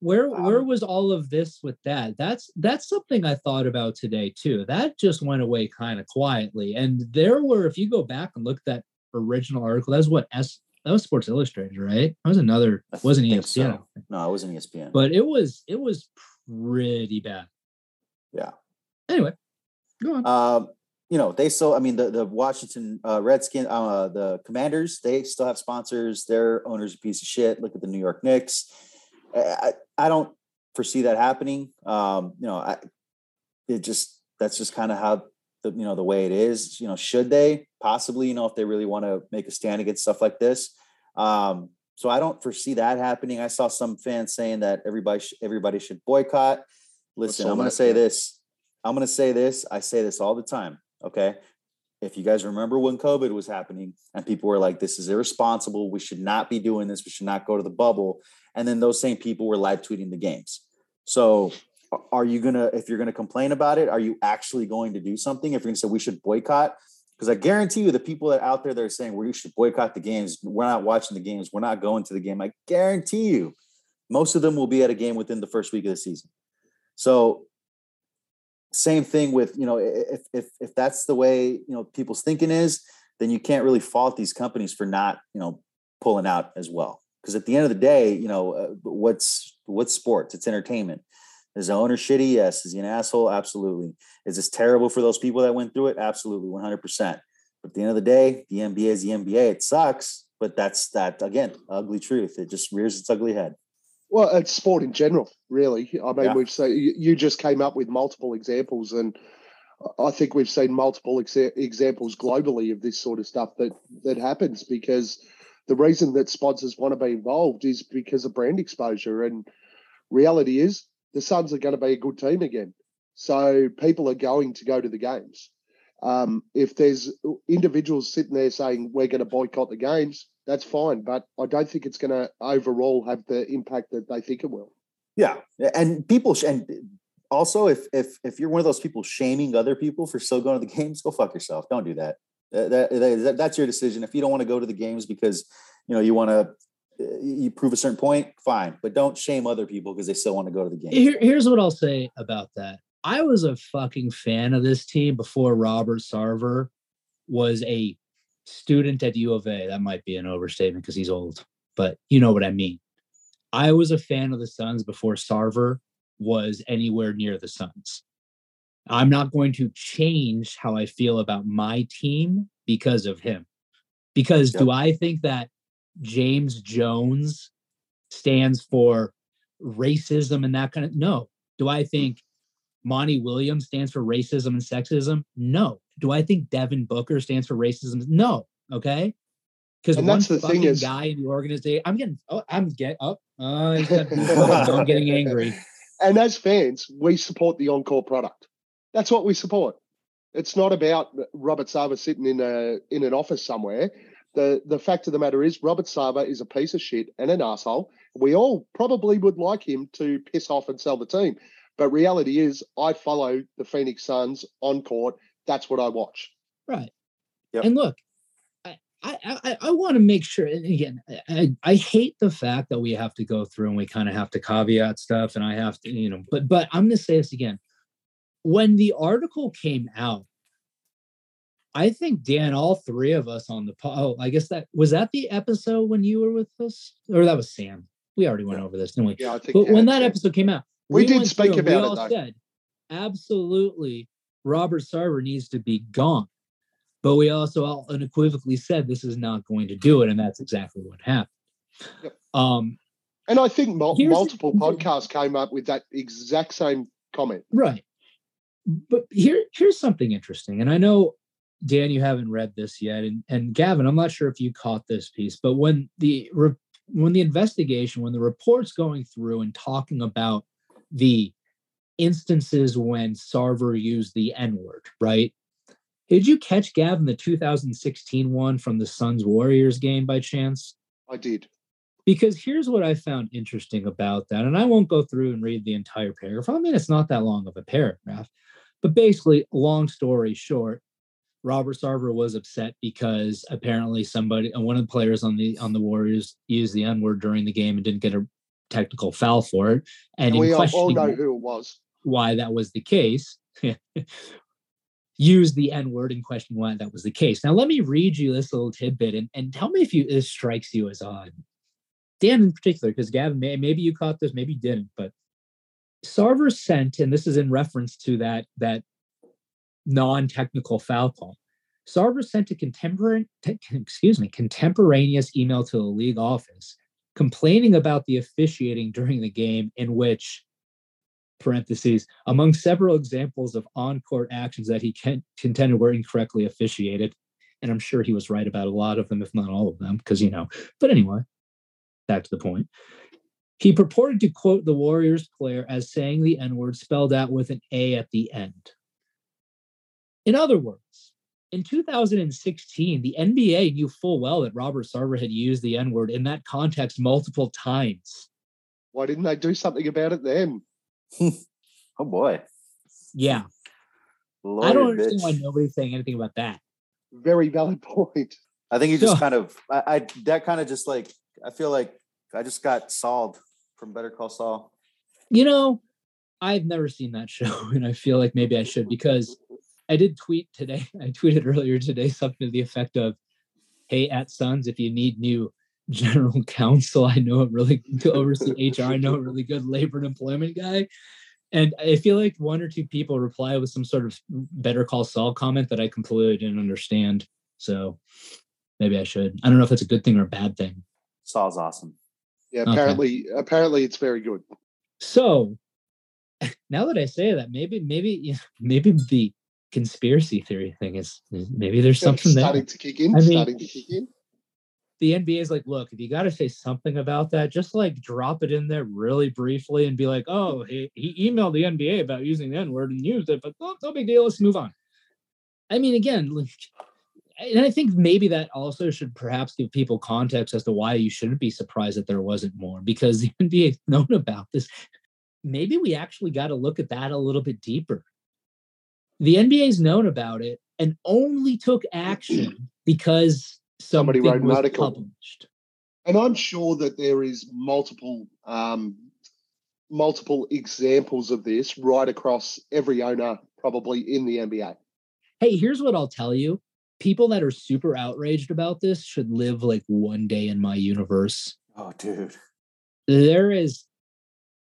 where um, where was all of this with that that's that's something i thought about today too that just went away kind of quietly and there were if you go back and look at that original article. That was what S that was Sports Illustrated, right? That was another wasn't ESPN. so. No, it wasn't ESPN. But it was it was pretty bad. Yeah. Anyway, go on. Um, you know, they still. I mean, the the Washington uh, Redskins, uh, the Commanders, they still have sponsors. Their owner's a piece of shit. Look at the New York Knicks. I, I, don't foresee that happening. Um, you know, I, it just that's just kind of how the you know the way it is. You know, should they possibly? You know, if they really want to make a stand against stuff like this. Um, so I don't foresee that happening. I saw some fans saying that everybody sh- everybody should boycott. Listen, I'm going to say this. I'm going to say this. I say this all the time. Okay. If you guys remember when COVID was happening and people were like, this is irresponsible. We should not be doing this. We should not go to the bubble. And then those same people were live tweeting the games. So are you to, if you're to complain about it, are you actually going to do something? If you're to say we should boycott, because I guarantee you the people that out there that are saying we should boycott the games, we're not watching the games, we're not going to the game. I guarantee you most of them will be at a game within the first week of the season. So same thing with you know if if if that's the way you know people's thinking is then you can't really fault these companies for not you know pulling out as well because at the end of the day you know uh, what's what's sports? It's entertainment. Is the owner shitty? Yes. Is he an asshole? Absolutely. Is this terrible for those people that went through it? Absolutely 100% but at the end of the day the nba is the nba it sucks but that's that again ugly truth. It just rears its ugly head. Well, it's sport in general, really. I mean, Yeah. we've seen you just came up with multiple examples, and I think we've seen multiple exa- examples globally of this sort of stuff that that happens because the reason that sponsors want to be involved is because of brand exposure. And reality is, the Suns are going to be a good team again, so people are going to go to the games. Um, if there's individuals sitting there saying we're going to boycott the games, that's fine, but I don't think it's going to overall have the impact that they think it will. Yeah, and people sh- and also if if if you're one of those people shaming other people for still going to the games, go fuck yourself. Don't do that. That, that- that- that's your decision. If you don't want to go to the games because you know you want to uh, you prove a certain point, fine, but don't shame other people because they still want to go to the games. Here, here's what I'll say about that. I was a fucking fan of this team before Robert Sarver was a student at U of A. That might be an overstatement because he's old, but you know what I mean. I was a fan of the Suns before Sarver was anywhere near the Suns. I'm not going to change how I feel about my team because of him. Because do I think that James Jones stands for racism and that kind of no. Do I think Monty Williams stands for racism and sexism? No. Do I think Devin Booker stands for racism? No. Okay. Because one the thing fucking is- guy in the organization, I'm getting, oh, I'm get up. Oh, he's I'm getting angry. And as fans, we support the encore product. That's what we support. It's not about Robert Sarver sitting in a in an office somewhere. The the fact of the matter is Robert Sarver is a piece of shit and an asshole. We all probably would like him to piss off and sell the team. But reality is I follow the Phoenix Suns on court. That's what I watch. Right. Yep. And look, I I I, I want to make sure. And again, I, I hate the fact that we have to go through and we kind of have to caveat stuff, and I have to, you know. But but I'm going to say this again. When the article came out, I think Dan, all three of us on the po- oh, I guess that was that the episode when you were with us, or that was Sam. We already went Yeah. over this, didn't we? Yeah, I think. But you when that episode came out, We did went speak through we about it, all though. Said, absolutely, Robert Sarver needs to be gone. But we also all unequivocally said this is not going to do it, and that's exactly what happened. Yep. Um, And I think mul- multiple podcasts came up with that exact same comment. right. But here, here's something interesting, and I know Dan, you haven't read this yet, and and Gavin, I'm not sure if you caught this piece, but when the re- when the investigation, when the reports going through and talking about the instances when Sarver used the N word, right? Did you catch Gavin the 2016 one from the Suns Warriors game by chance? I did. Because here's what I found interesting about that. And I won't go through and read the entire paragraph. I mean, it's not that long of a paragraph. But basically, long story short, Robert Sarver was upset because apparently somebody, uh, one of the players on the on the Warriors, used the N word during the game and didn't get a technical foul for it. And And we all, know who it was. why that was the case, use the N word in question why that was the case. Now, let me read you this little tidbit and, and tell me if you this strikes you as odd. Dan, in particular, because Gavin, may, maybe you caught this, maybe you didn't, but Sarver sent, and this is in reference to that that non-technical foul call. Sarver sent a contemporary, excuse me, contemporaneous email to the league office complaining about the officiating during the game, in which parentheses, among several examples of on-court actions that he contended were incorrectly officiated. And I'm sure he was right about a lot of them, if not all of them, because you know. But anyway, back to the point. He purported to quote the Warriors player as saying the N-word spelled out with an A at the end. In other words, in 2016, the NBA knew full well that Robert Sarver had used the N-word in that context multiple times. Why didn't they do something about it then? oh boy. Yeah. Lawyer I don't understand bitch. why nobody's saying anything about that. Very valid point. I think you just So- kind of I, I that kind of just like I feel like I just got solved from Better Call Saul. You know, I've never seen that show, and I feel like maybe I should because I did tweet today. I tweeted earlier today something to the effect of, "Hey, at Suns, if you need new general counsel, I know a really to oversee HR. I know a really good labor and employment guy." And I feel like one or two people reply with some sort of Better Call Saul comment that I completely didn't understand. So maybe I should. I don't know if that's a good thing or a bad thing. Saul's awesome. Yeah, Okay. apparently, apparently it's very good. So now that I say that, maybe maybe maybe the conspiracy theory thing is maybe there's something starting there. to kick in. I mean- starting to kick in. The NBA is like, look, if you got to say something about that, just like drop it in there really briefly and be like, oh, he, he emailed the NBA about using the N word and used it, but no, no big deal. Let's move on. I mean, again, like, and I think maybe that also should perhaps give people context as to why you shouldn't be surprised that there wasn't more because the NBA has known about this. Maybe we actually got to look at that a little bit deeper. The NBA's known about it and only took action because Somebody wrote an article. published. And I'm sure that there is multiple um, multiple examples of this right across every owner, probably in the NBA. Hey, here's what I'll tell you. People that are super outraged about this should live like one day in my universe. Oh, dude. There is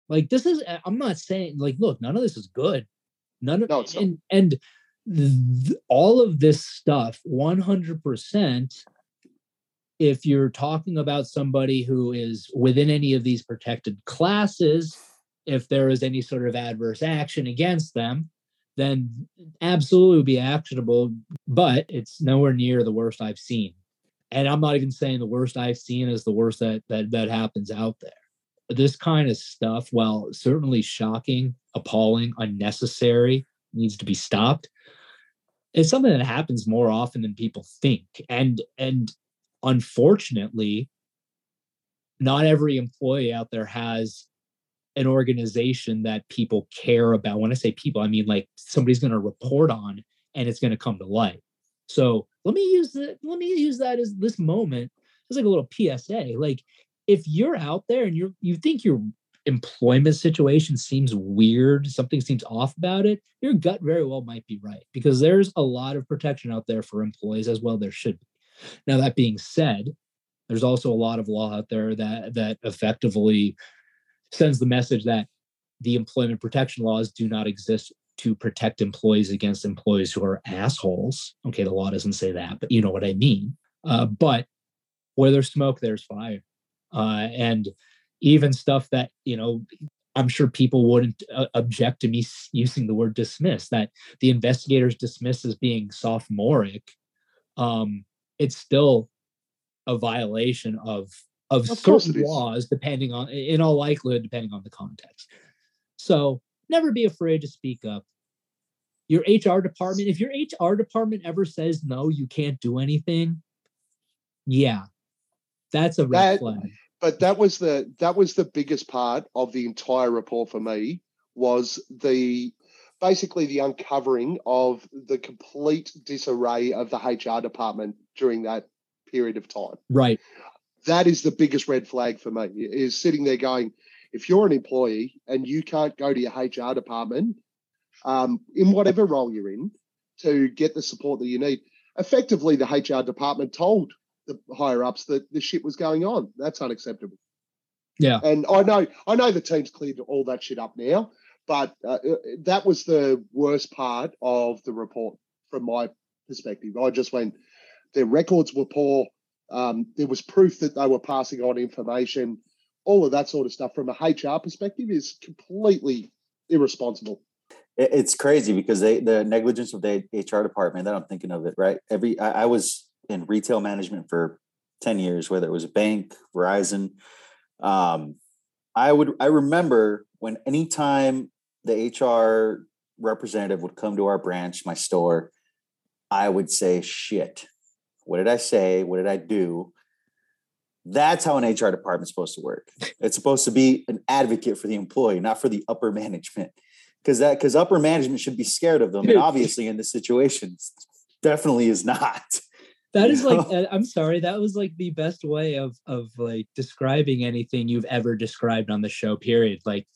like this is I'm not saying like look, none of this is good. None of No, and and th- all of this stuff 100% if you're talking about somebody who is within any of these protected classes if there is any sort of adverse action against them then absolutely would be actionable but it's nowhere near the worst i've seen. And i'm not even saying the worst i've seen is the worst that that, that happens out there. This kind of stuff while certainly shocking appalling unnecessary needs to be stopped it's something that happens more often than people think. And and unfortunately not every employee out there has an organization that people care about. When i say people i mean like somebody's going to report on and it's going to come to light. So let me use the let me use that as this moment as like a little psa like if you're out there and you're you think your employment situation seems weird something seems off about it your gut very well might be right because there's a lot of protection out there for employees as well there should be. Now that being said there's also a lot of law out there that that effectively sends the message that the employment protection laws do not exist to protect employees against employees who are assholes. Okay the law doesn't say that but you know what i mean. Uh, but where there's smoke there's fire. Uh, and even stuff that you know i'm sure people wouldn't uh, object to me using the word dismiss that the investigators dismiss as being sophomoric um it's still a violation of of, Of certain laws depending on in all likelihood depending on the context. So never be afraid to speak up. Your hr department if your hr department ever says no you can't do anything yeah that's a red That- flag. but that was the that was the biggest part of the entire report for me was the basically the uncovering of the complete disarray of the HR department during that period of time. right That is the biggest red flag for me is sitting there going, if you're an employee and you can't go to your HR department um, in whatever role you're in to get the support that you need. Effectively, the HR department told the higher ups that the shit was going on. That's unacceptable. Yeah. And I know, I know the team's cleared all that shit up now, but uh, uh, that was the worst part of the report from my perspective. I just went, their records were poor. Um, there was proof that they were passing on information. All of that sort of stuff from a HR perspective is completely irresponsible. It's crazy because they the negligence of the HR department. That I'm thinking of it right. Every I, I was in retail management for ten years, whether it was a bank, Verizon. Um, I would I remember when anytime the HR representative would come to our branch, my store, I would say, shit, what did I say? What did I do? That's how an HR department is supposed to work. It's supposed to be an advocate for the employee, not for the upper management. Because that because upper management should be scared of them. And obviously in this situation, definitely is not. That is like uh, I'm sorry, that was like the best way of of like describing anything you've ever described on the show, period. Like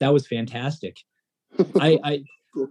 that was fantastic. I I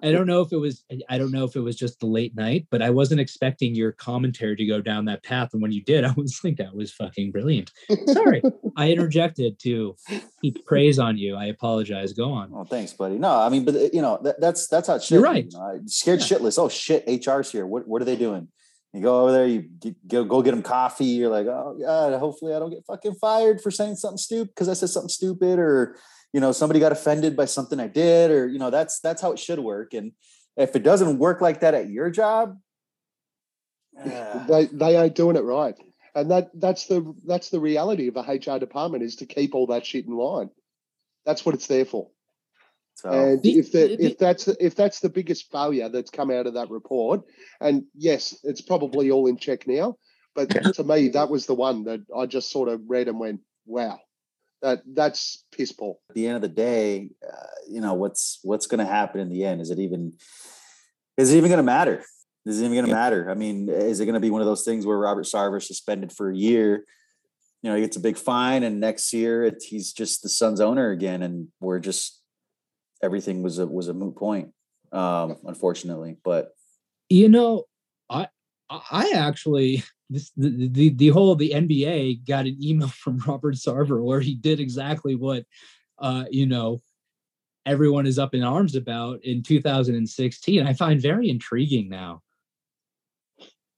I don't know if it was I don't know if it was just the late night, but I wasn't expecting your commentary to go down that path. And when you did, I was like, that was fucking brilliant. Sorry, I interjected to heap praise on you. I apologize. Go on. Oh, thanks, buddy. No, I mean, but uh, you know, that, that's that's how shit. You're right. You know, scared yeah. shitless. Oh shit, HR's here. What what are they doing? You go over there, you get, go go get them coffee. You're like, oh god, hopefully I don't get fucking fired for saying something stupid because I said something stupid or you know somebody got offended by something i did or you know that's that's how it should work. And if it doesn't work like that at your job uh, they they ain't doing it right. And that that's the that's the reality of a hr department is to keep all that shit in line. That's what it's there for. So, and if that if that's if that's the biggest failure that's come out of that report and yes it's probably all in check now but to me that was the one that i just sort of read and went wow that that's peaceful. At the end of the day, uh, you know what's what's going to happen in the end. Is it even is it even going to matter? Is it even going to matter? I mean, is it going to be one of those things where Robert Sarver suspended for a year? You know, he gets a big fine, and next year it, he's just the Suns owner again, and we're just everything was a was a moot point, um, unfortunately. But you know, I I actually this the, the the whole the NBA got an email from Robert Sarver where he did exactly what uh you know everyone is up in arms about in 2016. I find very intriguing now.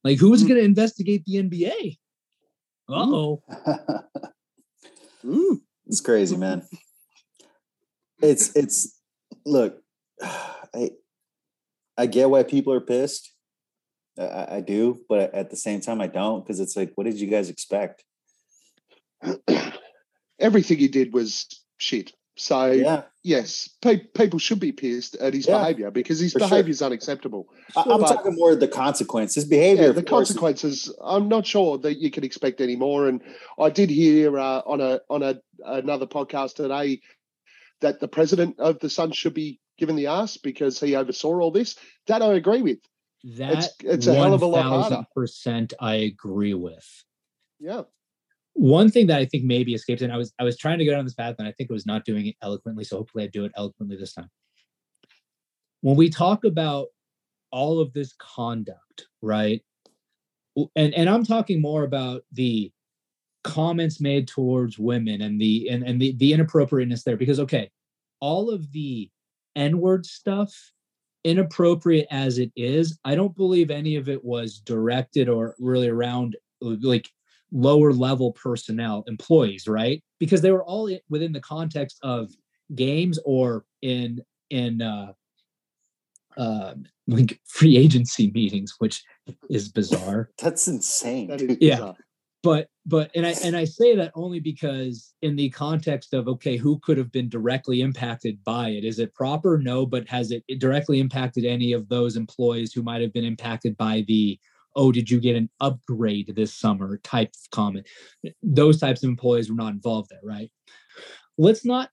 Like who's mm. going to investigate the NBA? Oh, it's crazy, man. It's it's look, I I get why people are pissed. I, I do, but at the same time, I don't because it's like, what did you guys expect? Everything he did was shit. So yeah. yes, pe- people should be pissed at his yeah, behavior because his behavior is sure. unacceptable. I, am talking more of the consequences. behavior, yeah, the consequences. I'm not sure that you can expect any more. And I did hear uh, on a on a another podcast today that the president of the Sun should be given the ass because he oversaw all this. That I agree with. That it's, it's a hell of a lot harder. Percent, I agree with. Yeah. One thing that I think maybe escapes, and I was I was trying to go down this path, and I think it was not doing it eloquently. So hopefully, I do it eloquently this time. When we talk about all of this conduct, right? And and I'm talking more about the comments made towards women and the and, and the, the inappropriateness there because okay all of the n-word stuff inappropriate as it is, I don't believe any of it was directed or really around like lower level personnel, employees, right? Because they were all within the context of games or in in uh, uh, like free agency meetings, which is bizarre. That's insane. That is yeah. Bizarre but but and i and i say that only because in the context of okay who could have been directly impacted by it? Is it proper? No but has it directly impacted any of those employees who might have been impacted by the oh did you get an upgrade this summer type of comment? Those types of employees were not involved there right? Let's not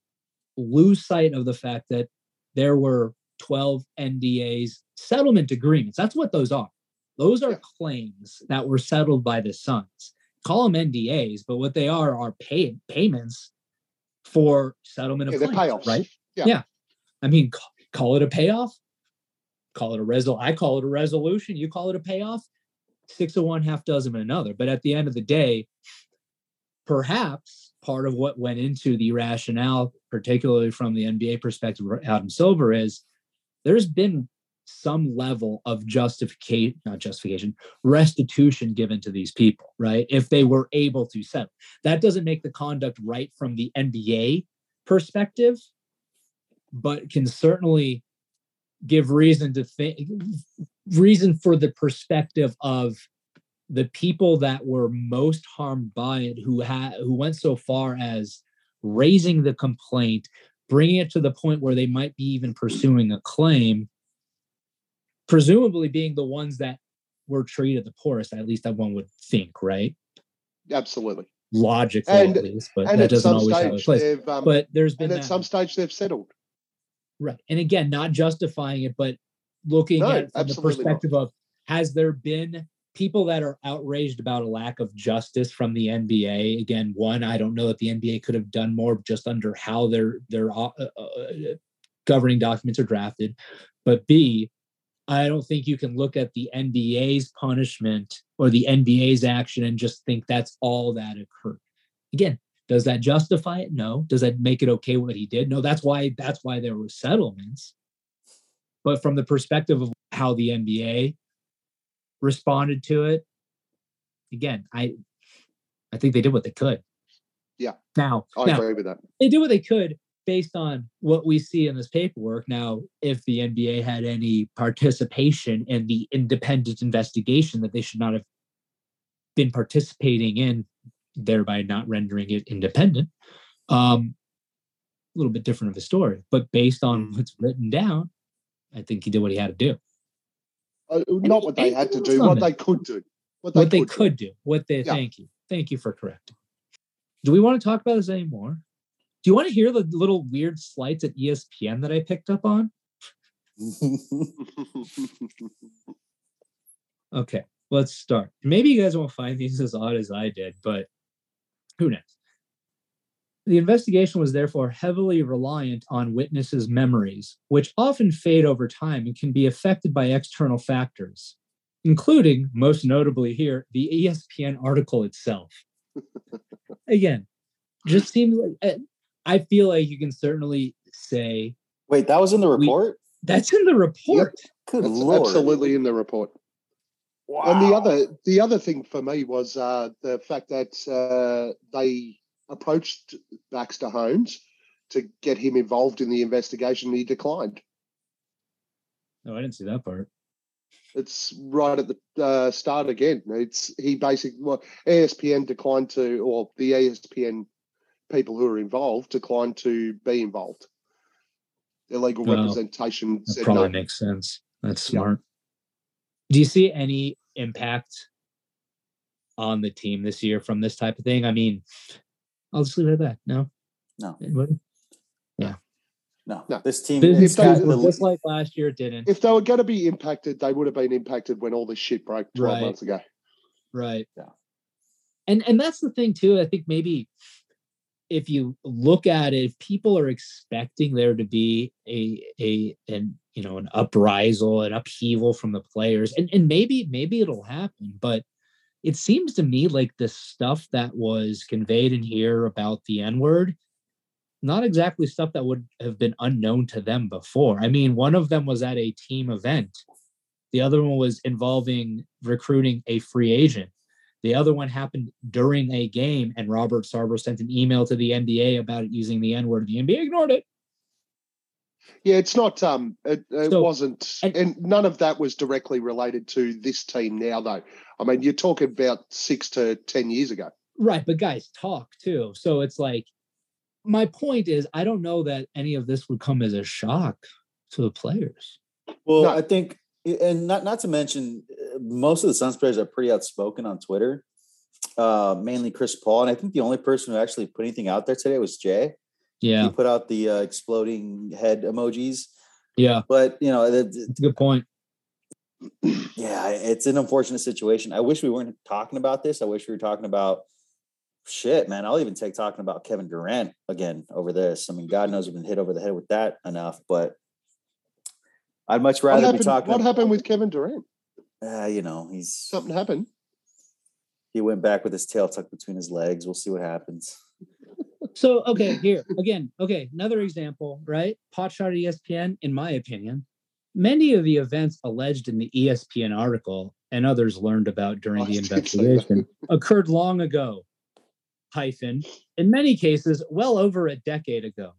lose sight of the fact that there were 12 ndas settlement agreements. That's what those are. Those are claims that were settled by the Suns call them NDAs, but what they are are pay payments for settlement of yeah, claims, right? Yeah. yeah. I mean, call it a payoff. call it a resol. I call it a resolution. You call it a payoff. Six of one, half dozen of another. But at the end of the day, perhaps part of what went into the rationale, particularly from the NBA perspective, Adam Silver, is there's been some level of justification, not justification, restitution given to these people, right? If they were able to settle. That doesn't make the conduct right from the NBA perspective, but can certainly give reason to think reason for the perspective of the people that were most harmed by it who had who went so far as raising the complaint bringing it to the point where they might be even pursuing a claim presumably being the ones that were treated the poorest at least that one would think right absolutely logically and, at least but that doesn't always have a place um, but there's been and at some stage they've settled right and again not justifying it but looking no, at from the perspective not. of has there been people that are outraged about a lack of justice from the NBA. Again, one, I don't know that the NBA could have done more just under how their their uh, uh, uh, governing documents are drafted. But B, I don't think you can look at the NBA's punishment or the NBA's action and just think that's all that occurred. Again, does that justify it? No. Does that make it okay what he did? No. That's why that's why there were settlements. But from the perspective of how the NBA responded to it. Again, I I think they did what they could. Yeah. Now, oh, I now, agree with that. They did what they could based on what we see in this paperwork. Now, if the NBA had any participation in the independent investigation that they should not have been participating in, thereby not rendering it independent, um, a little bit different of a story. But based on mm. what's written down, I think he did what he had to do. Uh, not what they had to do, what they could do. What they, what could, they could do. do. What they yeah. thank you. Thank you for correcting. Do we want to talk about this anymore? Do you want to hear the little weird slights at ESPN that I picked up on? okay, let's start. Maybe you guys won't find these as odd as I did, but who knows? The investigation was therefore heavily reliant on witnesses' memories, which often fade over time and can be affected by external factors, including, most notably here, the ESPN article itself. Again, just seems like eh, I feel like you can certainly say. Wait, that was in the report? We, that's in the report. Yep. Good that's lord. Absolutely in the report. Wow. And the other the other thing for me was uh, the fact that uh, they approached Baxter Holmes to get him involved in the investigation. He declined. No, I didn't see that part. It's right at the uh, start again. It's he basically well, ESPN declined to, or the ESPN people who are involved declined to be involved. Illegal well, representation that probably no. makes sense. That's smart. Do you see any impact on the team this year from this type of thing? I mean, I'll just leave it at that. No. No. Anybody? Yeah. No. no. This team is just like last year. It didn't. If they were going to be impacted, they would have been impacted when all this shit broke twelve right. months ago. Right. Yeah. And and that's the thing too. I think maybe if you look at it, if people are expecting there to be a a an you know an uprisal, an upheaval from the players, and and maybe maybe it'll happen, but it seems to me like the stuff that was conveyed in here about the N word, not exactly stuff that would have been unknown to them before. I mean, one of them was at a team event, the other one was involving recruiting a free agent. The other one happened during a game, and Robert Sarver sent an email to the NBA about it using the N word. The NBA ignored it. Yeah, it's not. Um, it, it so, wasn't, and, and, none of that was directly related to this team now, though. I mean, you're talking about six to ten years ago, right? But guys talk too, so it's like my point is, I don't know that any of this would come as a shock to the players. Well, no. I think, and not not to mention, most of the Suns players are pretty outspoken on Twitter. Uh, mainly Chris Paul, and I think the only person who actually put anything out there today was Jay. Yeah. He put out the uh, exploding head emojis. Yeah. But, you know, that's a good point. Yeah, it's an unfortunate situation. I wish we weren't talking about this. I wish we were talking about shit, man. I'll even take talking about Kevin Durant again over this. I mean, God knows we've been hit over the head with that enough, but I'd much What rather be talking. what happened with Kevin Durant? Uh, you know, he's Something happened. he went back with his tail tucked between his legs. We'll see what happens. So okay, here again. Okay, another example, right? Potshot at ESPN, in my opinion, many of the events alleged in the ESPN article and others learned about during the was gonna say investigation occurred long ago. Hyphen, in many cases, well over a decade ago.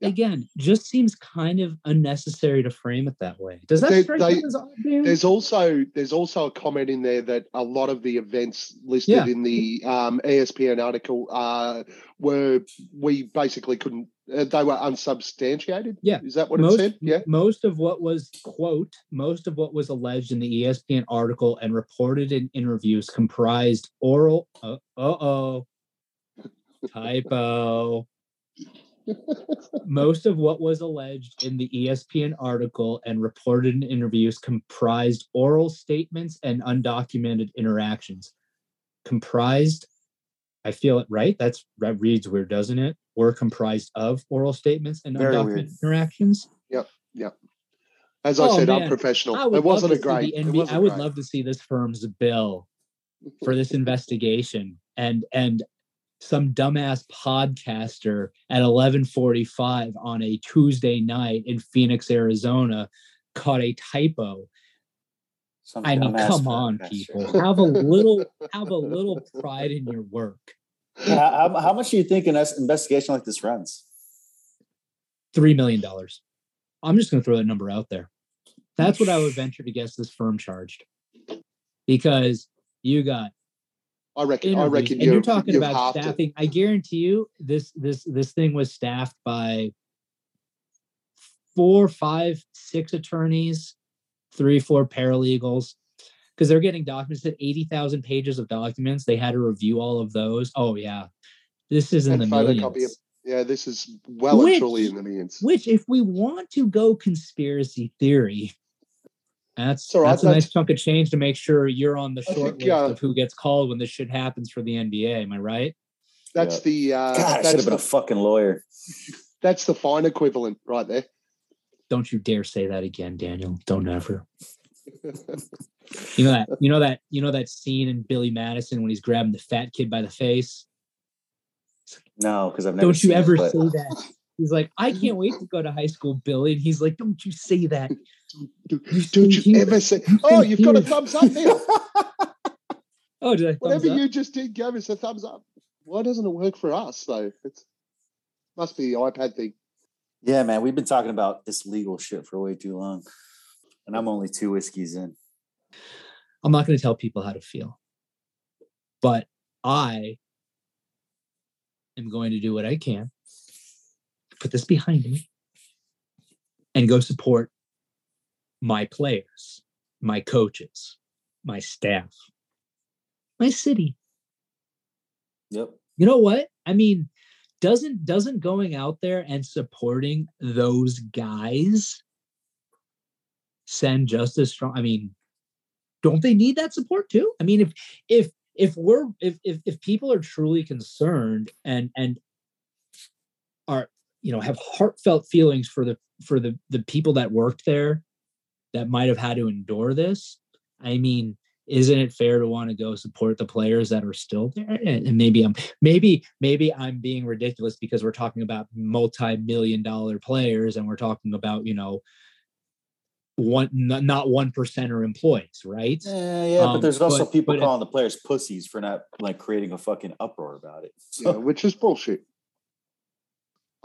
Yeah. Again, just seems kind of unnecessary to frame it that way. Does that They- strike they- you as? There's also there's also a comment in there that a lot of the events listed Yeah. in the um, ESPN article uh, were we basically couldn't uh, they were unsubstantiated. Yeah. is that what most, it said? Yeah, most of what was quote most of what was alleged in the espn article and reported in interviews comprised oral uh oh typo most of what was alleged in the espn article and reported in interviews comprised oral statements and undocumented interactions comprised i feel it right that's that reads weird doesn't it were comprised of oral statements and Very undocumented weird. interactions Yep, yep. as I Oh, said, man. unprofessional. I would It wasn't a love to see great. the NB wasn't I would great. love to see this firm's bill for this investigation and and some dumbass podcaster at 11:45 on a Tuesday night in Phoenix, Arizona caught a typo. Some I mean, come on, people. Have a little have a little pride in your work. how, how, much do you think an investigation like this runs? Three million dollars. I'm just gonna throw that number out there. That's what I would venture to guess this firm charged. Because you got I reckon. I reckon and you're, you've- talking you've about it. staffing. I guarantee you, this this this thing was staffed by four, five, six attorneys, three, four paralegals, because they're getting documents at eighty thousand pages of documents. They had to review all of those. Oh yeah, this is in And the millions. Yeah, this is well Which- and truly in the millions. Which, if we want to go conspiracy theory, that's It's all right, that's a nice that's- chunk of change to make sure you're on the short think, list uh, of who gets called when this shit happens for the NBA. Am I right? That's Yeah. the uh, God, I should that's have been a the, fucking lawyer. that's the fine equivalent right there. Don't you dare say that again, Daniel. Don't ever. You know that you know that you know that scene in Billy Madison when he's grabbing the fat kid by the face. No, because I've never. Don't you seen it, ever but- say that. He's like, I mm-hmm. can't wait to go to high school, Billy. And he's like, Don't you say that. Don't You don't think you you- ever say, you "Oh, you've got a thumbs up now." Oh, did I Whatever up? you just did gave us a thumbs up. Why doesn't it work for us though? It must be the iPad thing. Yeah, man, we've been talking about this legal shit for way too long, and I'm only two whiskeys in. I'm not going to tell people how to feel, but I am going to do what I can, put this behind me, and go support my players, my coaches, my staff, my city. Yep. You know what? I mean, doesn't doesn't going out there and supporting those guys send just as strong? I mean, don't they need that support too? I mean, if if if we're if if, if people are truly concerned and and you know have heartfelt feelings for the for the the people that worked there that might have had to endure this, I mean, isn't it fair to want to go support the players that are still there? And, and maybe I'm maybe maybe I'm being ridiculous because we're talking about multi-million dollar players and we're talking about, you know, one not one are employees, right? Yeah, yeah, but Um, there's also but- people but- calling the players pussies for not like creating a fucking uproar about it. Yeah, So, which is bullshit.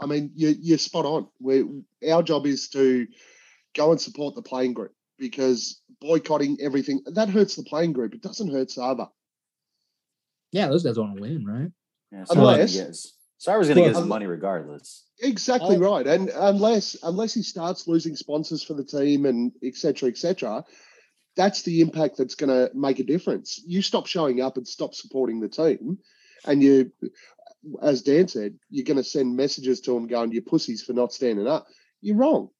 I mean, you, you're spot on. we our job is to go and support the playing group because boycotting everything that hurts the playing group. It doesn't hurt Sarver. Yeah, those guys want to win, right? yeah, Sarver's gonna Unless- get his- gonna get his um, money regardless. Exactly Oh. right. And unless unless he starts losing sponsors for the team and et cetera, et cetera, that's the impact that's going to make a difference. You stop showing up and stop supporting the team, and you, as Dan said, you're going to send messages to them going, "You pussies for not standing up." You're wrong.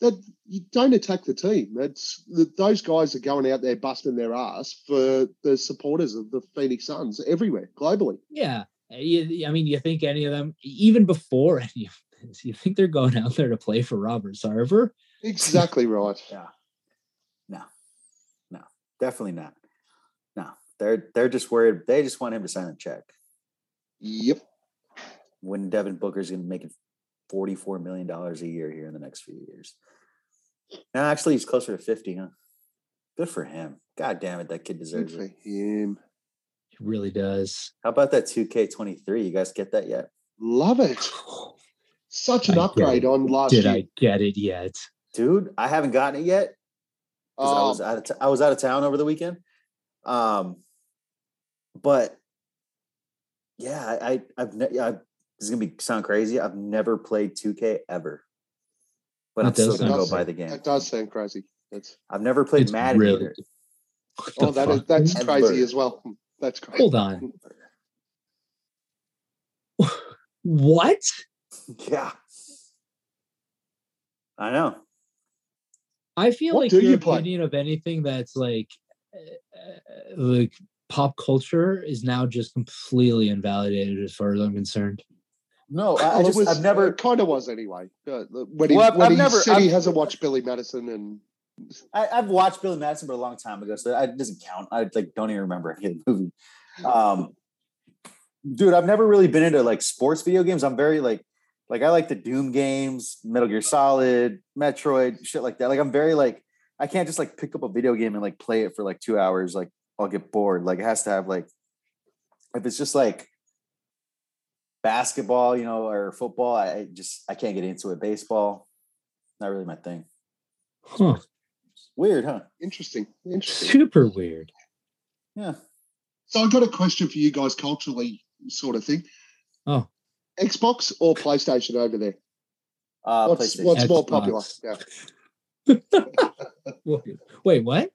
That you don't attack the team. That's that those guys are going out there busting their ass for the supporters of the Phoenix Suns everywhere globally. Yeah. Uh, You, I mean, you think any of them, even before any of this, you think they're going out there to play for Robert Sarver? Exactly right. Yeah. No. No. Definitely not. No. They're they're just worried. They just want him to sign a check. Yep. When Devin Booker's gonna make $44 million a year here in the next few years. No, actually he's closer to 50, huh? Good for him. God damn it, that kid deserves Good deserves for it. him. It really does. How about that 2K23? You guys get that yet? Love it. Such an I upgrade on last Did year. I get it yet? Dude, I haven't gotten it yet. 'cause I was out of t- I was out of town over the weekend. Um, but yeah, I, I I've ne- I, this is gonna be sound crazy. I've never played 2K ever, but That I'm still gonna go sound- buy the game. that does sound crazy. It's, I've never played It's Madden really- either. Oh, that is that's Ever. crazy as well. That's crazy. Hold on. What? Yeah, I know. I feel What like do your you play? opinion of anything that's like, uh, like pop culture is now just completely invalidated as far as I'm concerned. No, I, I Well, it just was, I've never. kind of was anyway. Uh, when he, Well, I've- when I've he never- said he I've- hasn't watched Billy Madison and I, I've watched Billy Madison, but a long time ago, so it doesn't count. I like don't even remember any of the movie. Um, dude, I've never really been into like sports video games. I'm very like, like I like the Doom games, Metal Gear Solid, Metroid, shit like that. Like I'm very like, I can't just like pick up a video game and like play it for like two hours. Like I'll get bored. Like it has to have like, if it's just like basketball, you know, or football, I I just I can't get into it. Baseball, not really my thing. Huh. Weird, huh? interesting, interesting. Super weird. Yeah. So I've got a question for you guys, culturally sort of thing. Oh. Xbox or PlayStation over there? Uh, What's PlayStation. what's more popular? Yeah. Wait, Wait, what?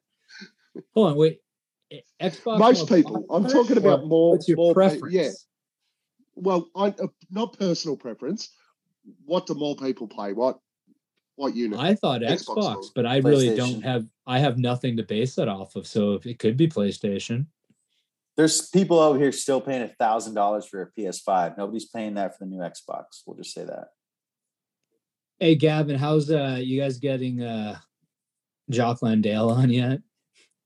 Hold on, wait. Xbox. Most people. I'm talking about more. What's your more pe- preference? yeah. Well, I, uh, not personal preference. What do more people play? What what unit? I thought Xbox Xbox, but I really don't have. I have nothing to base that off of. So if it could be PlayStation. There's people over here still paying a thousand dollars for a PS5. Nobody's paying that for the new Xbox. We'll just say that. Hey Gavin, how's uh you guys getting uh Jock Landale on yet?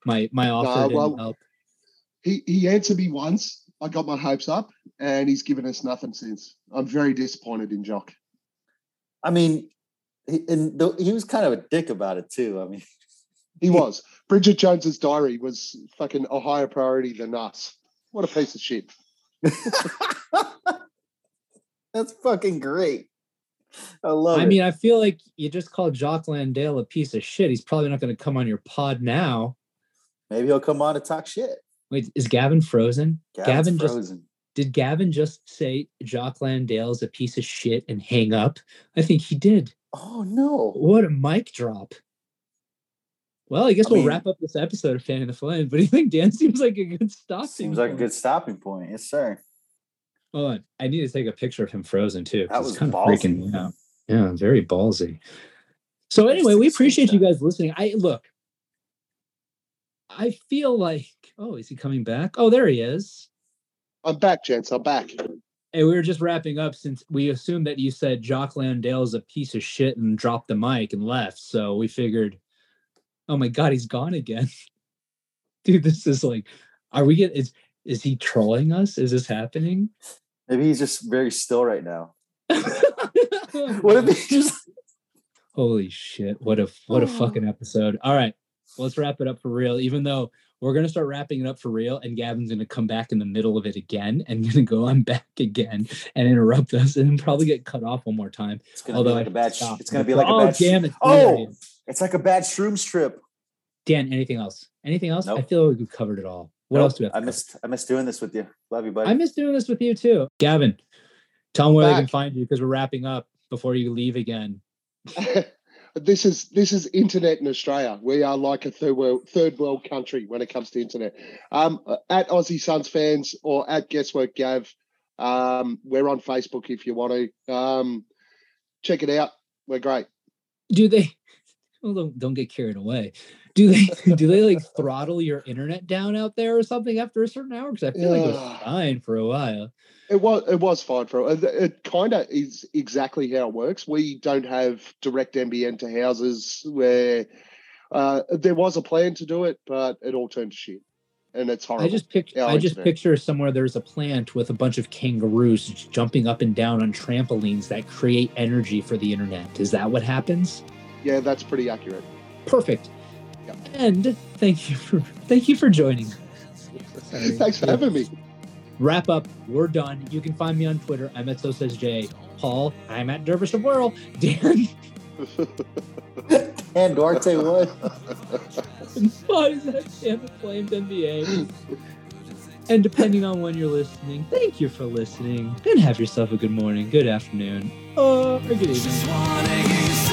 My my offer No, didn't well, help. He he answered me once. I got my hopes up, and he's given us nothing since. I'm very disappointed in Jock. I mean, he, and the, he was kind of a dick about it too. I mean, He was. Bridget Jones's diary was fucking a higher priority than us. What a piece of shit. that's fucking great. I love I it. mean, I feel like you just called Jock Landale a piece of shit. He's probably not going to come on your pod now. Maybe he'll come on to talk shit. Wait, is Gavin frozen? Gavin's Gavin just frozen. did Gavin just say Jock Landale's a piece of shit and hang up? I think he did. Oh no! What a mic drop. Well, I guess I we'll mean- wrap up this episode of Fanning the Flame. But do you think Dan seems like a good stop? Seems like a good stopping point. Yes, sir. Hold on. I need to take a picture of him frozen too. That was kind of ballsy. freaking me out. Yeah, very ballsy. So anyway, we appreciate you guys listening. I look. I feel like, oh, is he coming back? Oh, there he is. I'm back, gents. I'm back. Hey, we were just wrapping up since we assumed that you said Jock Landale's a piece of shit and dropped the mic and left. So we figured, oh my god, he's gone again. Dude, this is like, are we get is is he trolling us? Is this happening? Maybe he's just very still right now. What if he just? Holy shit! What a what a fucking episode! All right, let's wrap it up for real. Even though we're gonna start wrapping it up for real, and Gavin's gonna come back in the middle of it again and gonna go, "I'm back again," and interrupt us, and probably get cut off one more time. It's gonna Although be like I a bad. stopped. It's gonna be like a oh bad. damn it! Oh! It's like a bad shrooms trip. Dan, anything else? Anything else? I feel like we've covered it all. What Nope, else do we have? to I cover? missed. I missed doing this with you. Love you, buddy. I miss doing this with you too, Gavin. Tell them where they can find you because we're wrapping up before you leave again. this is this is internet in Australia. We are like a third world third world country when it comes to internet. Um, at Aussie Suns fans or at Guesswork Gav, um, we're on Facebook if you want to. Um, check it out. We're great. do they well, don't, don't get carried away do they do they like throttle your internet down out there or something after a certain hour? Because I feel like it was fine for a while. It was it was fine for it. It kind of is exactly how it works. We don't have direct NBN to houses where uh, there was a plan to do it, but it all turned to shit, and it's horrible. I just pic- Yeah, I just internet. picture somewhere there's a plant with a bunch of kangaroos jumping up and down on trampolines that create energy for the internet. Is that what happens? yeah, that's pretty accurate. Perfect. Yep. And thank you for thank you for joining. Thanks for having me. Wrap up. We're done. You can find me on Twitter. I'm at So Says Jay. Paul, I'm at Dervish of Whirl. Dan, And Duarte what? Spot is at Fan the Flames NBA. And depending on when you're listening, thank you for listening. And have yourself a good morning, good afternoon, or good evening. Just wanna hear